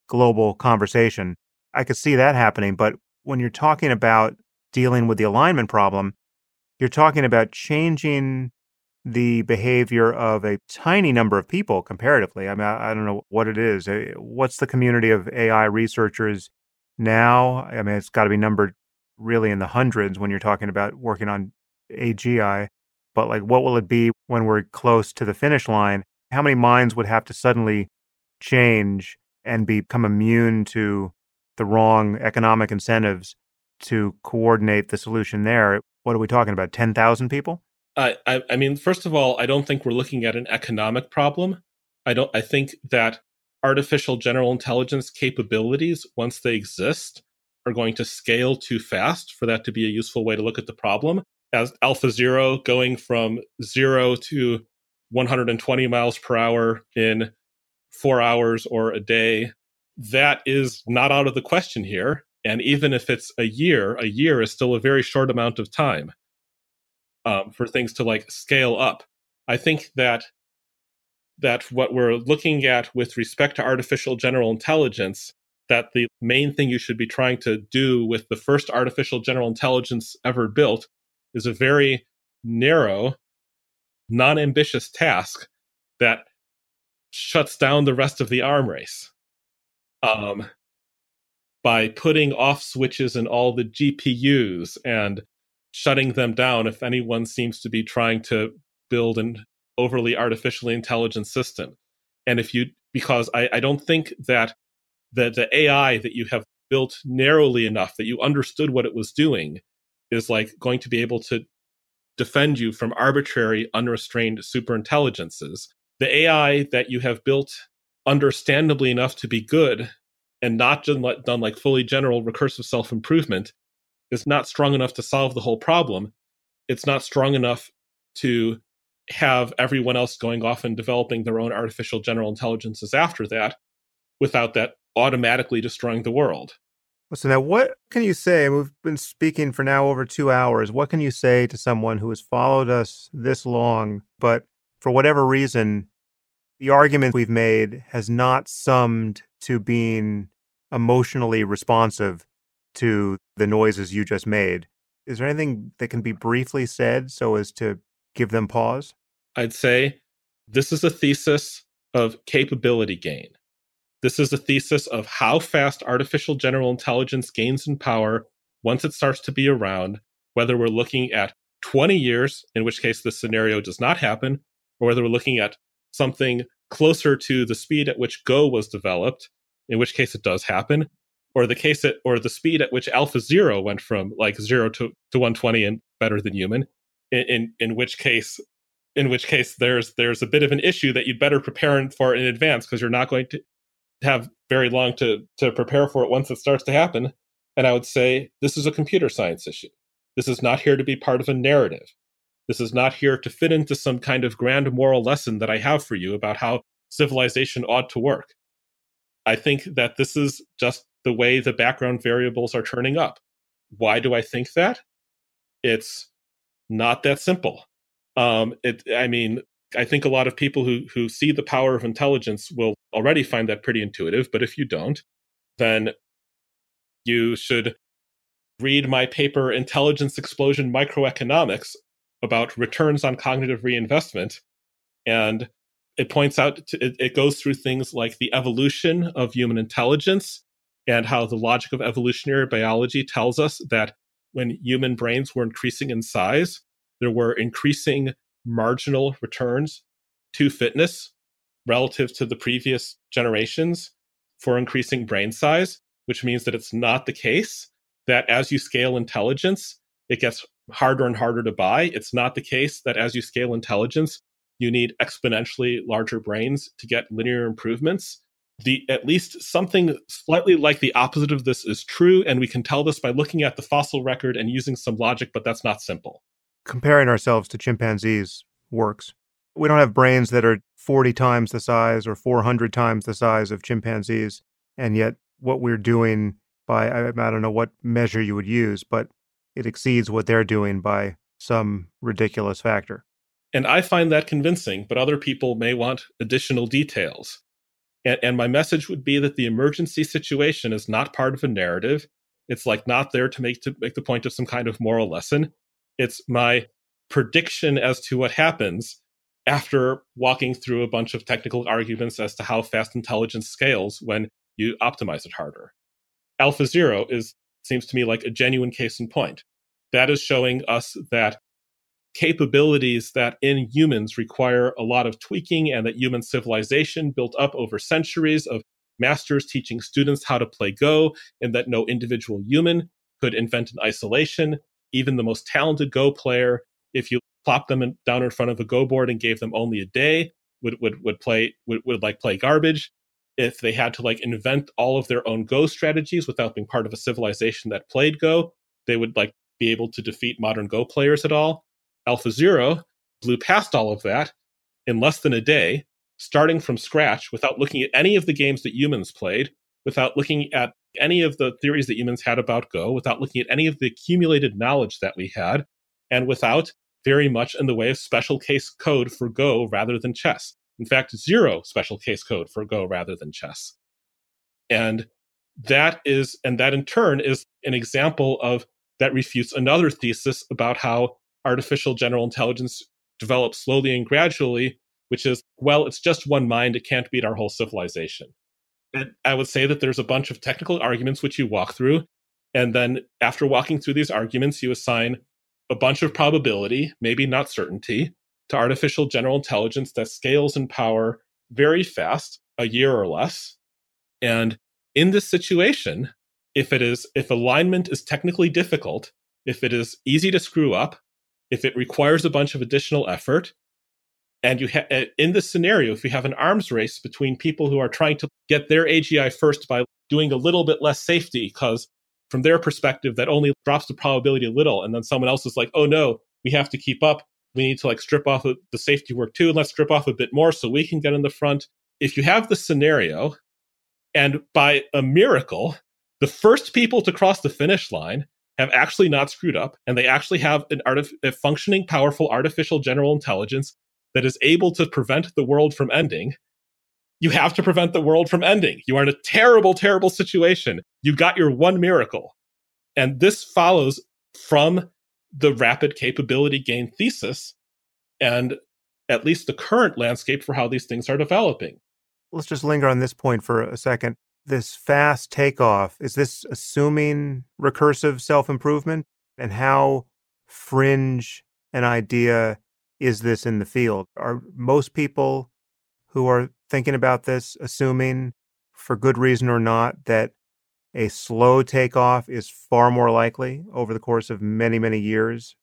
global conversation. I could see that happening. But when you're talking about dealing with the alignment problem, you're talking about changing the behavior of a tiny number of people comparatively. I mean, I, don't know what it is. Eh, what's the community of AI researchers now? I mean, it's got to be numbered really in the hundreds when you're talking about working on AGI. But like, what will it be when we're close to the finish line? How many minds would have to suddenly change and become immune to the wrong economic incentives to coordinate the solution there? What are we talking about? 10,000 people? I, I mean, first of all, I don't think we're looking at an economic problem. I don't. I think that artificial general intelligence capabilities, once they exist, are going to scale too fast for that to be a useful way to look at the problem. As Alpha Zero going from zero to 120 miles per hour in four hours or a day, that is not out of the question here. And even if it's a year, a year is still a very short amount of time um, for things to like scale up. I think that that what we're looking at with respect to artificial general intelligence, that the main thing you should be trying to do with the first artificial general intelligence ever built is a very narrow, non ambitious task that shuts down the rest of the arm race. Um, by putting off switches in all the GPUs and shutting them down if anyone seems to be trying to build an overly artificially intelligent system. And if you, because I, I don't think that the, the AI that you have built narrowly enough that you understood what it was doing is like going to be able to defend you from arbitrary, unrestrained superintelligences. The AI that you have built understandably enough to be good and not done like fully general recursive self improvement is not strong enough to solve the whole problem. It's not strong enough to have everyone else going off and developing their own artificial general intelligences after that without that automatically destroying the world. So now what can you say? We've been speaking for now over two hours. What can you say to someone who has followed us this long, but for whatever reason, the argument we've made has not summed to being emotionally responsive to the noises you just made. Is there anything that can be briefly said so as to give them pause? I'd say this is a thesis of capability gain. This is a thesis of how fast artificial general intelligence gains in power once it starts to be around, whether we're looking at 20 years, in which case this scenario does not happen, or whether we're looking at something closer to the speed at which Go was developed, in which case it does happen, or the case at or the speed at which Alpha Zero went from like zero to, to 120 and better than human, in, in, in which case in which case there's there's a bit of an issue that you'd better prepare for in advance because you're not going to have very long to to prepare for it once it starts to happen. And I would say this is a computer science issue. This is not here to be part of a narrative. This is not here to fit into some kind of grand moral lesson that I have for you about how civilization ought to work. I think that this is just the way the background variables are turning up. Why do I think that? It's not that simple. Um, it, I mean, I think a lot of people who who see the power of intelligence will already find that pretty intuitive. But if you don't, then you should read my paper "Intelligence Explosion Microeconomics" about returns on cognitive reinvestment, and it points out to, it, it goes through things like the evolution of human intelligence and how the logic of evolutionary biology tells us that when human brains were increasing in size, there were increasing marginal returns to fitness relative to the previous generations for increasing brain size, which means that it's not the case that as you scale intelligence, it gets harder and harder to buy. It's not the case that as you scale intelligence, you need exponentially larger brains to get linear improvements. The at least something slightly like the opposite of this is true, and we can tell this by looking at the fossil record and using some logic, but that's not simple. Comparing ourselves to chimpanzees works. We don't have brains that are 40 times the size or 400 times the size of chimpanzees, and yet what we're doing by I, I don't know what measure you would use, but it exceeds what they're doing by some ridiculous factor. And I find that convincing, but other people may want additional details. And, and, my message would be that the emergency situation is not part of a narrative. It's like not there to make to make the point of some kind of moral lesson. It's my prediction as to what happens after walking through a bunch of technical arguments as to how fast intelligence scales when you optimize it harder. Alpha Zero is seems to me like a genuine case in point. That is showing us that capabilities that in humans require a lot of tweaking and that human civilization built up over centuries of masters teaching students how to play Go, and that no individual human could invent in isolation. Even the most talented Go player, if you plop them in, down in front of a Go board and gave them only a day, would would would play would, would like play garbage. If they had to like invent all of their own Go strategies without being part of a civilization that played Go, they would like be able to defeat modern Go players at all. Alpha Zero blew past all of that in less than a day, starting from scratch without looking at any of the games that humans played, without looking at any of the theories that humans had about Go, without looking at any of the accumulated knowledge that we had, and without very much in the way of special case code for Go rather than chess. In fact, zero special case code for Go rather than chess. And that is, and that in turn is an example of that refutes another thesis about how artificial general intelligence develops slowly and gradually, which is, well, it's just one mind. It can't beat our whole civilization. And I would say that there's a bunch of technical arguments which you walk through. And then after walking through these arguments, you assign a bunch of probability, maybe not certainty, to artificial general intelligence that scales in power very fast, a year or less. And in this situation, if it is if alignment is technically difficult, if it is easy to screw up, if it requires a bunch of additional effort, and you ha- uh, in this scenario, if you have an arms race between people who are trying to get their AGI first by doing a little bit less safety, because from their perspective, that only drops the probability a little, and then someone else is like, "Oh no, we have to keep up. We need to like strip off the safety work too, and let's strip off a bit more so we can get in the front." If you have the scenario, and by a miracle, the first people to cross the finish line have actually not screwed up and they actually have an artif- a functioning, powerful artificial general intelligence that is able to prevent the world from ending, you have to prevent the world from ending. You are in a terrible, terrible situation. You got your one miracle. And this follows from the rapid capability gain thesis and at least the current landscape for how these things are developing. Let's just linger on this point for a second this fast takeoff, is this assuming recursive self improvement? And how fringe an idea is this in the field? Are most people who are thinking about this, assuming for good reason or not that a slow takeoff is far more likely over the course of many, many years,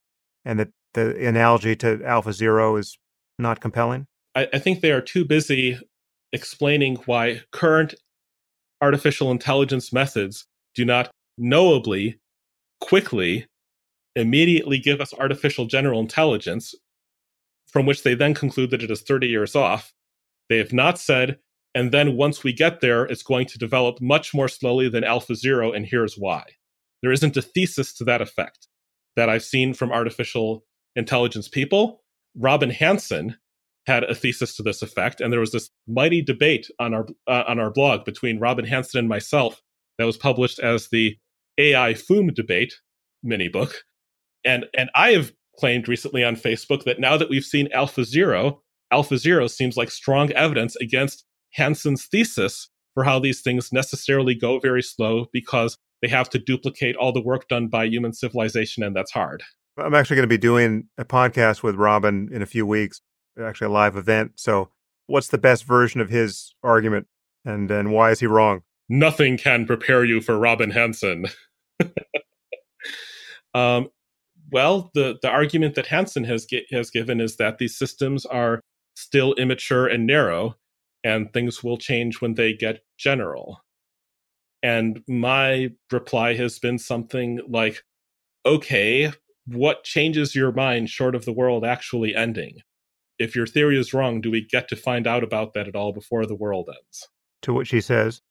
and that the analogy to Alpha Zero is not compelling? I, I think they are too busy explaining why current artificial intelligence methods do not knowably, quickly, immediately give us artificial general intelligence, from which they then conclude that it is 30 years off. They have not said, and then once we get there, it's going to develop much more slowly than Alpha Zero, and here's why. There isn't a thesis to that effect that I've seen from artificial intelligence people. Robin Hanson had a thesis to this effect, and there was this mighty debate on our uh, on our blog between Robin Hanson and myself that was published as the AI FOOM debate mini book. And and I have claimed recently on Facebook that now that we've seen Alpha Zero, Alpha Zero seems like strong evidence against Hanson's thesis for how these things necessarily go very slow because they have to duplicate all the work done by human civilization, and that's hard. I'm actually going to be doing a podcast with Robin in a few weeks, actually a live event. So, what's the best version of his argument, and and why is he wrong? Nothing can prepare you for Robin Hanson. um, well, the the argument that Hanson has has given is that these systems are still immature and narrow, and things will change when they get general. And my reply has been something like, okay, what changes your mind short of the world actually ending? If your theory is wrong, do we get to find out about that at all before the world ends? To which he says,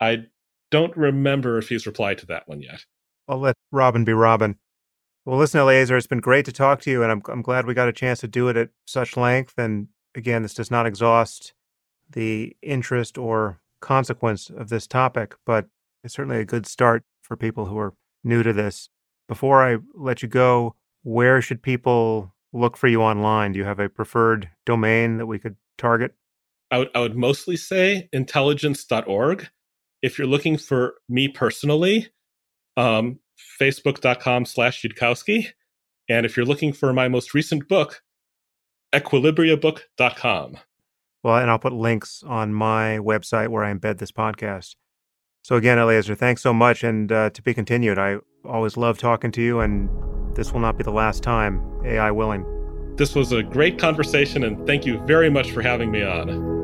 I don't remember if he's replied to that one yet. I'll let Robin be Robin. Well, listen, Eliezer, it's been great to talk to you, and I'm, I'm glad we got a chance to do it at such length. And again, this does not exhaust the interest or consequence of this topic, but it's certainly a good start for people who are new to this. Before I let you go, where should people look for you online? Do you have a preferred domain that we could target? I would, I would mostly say intelligence.org. If you're looking for me personally, um, facebook.com slash Yudkowsky. And if you're looking for my most recent book, equilibriabook.com. Well, and I'll put links on my website where I embed this podcast. So again, Eliezer, thanks so much, and uh, to be continued. I always love talking to you, and this will not be the last time, AI willing. This was a great conversation, and thank you very much for having me on.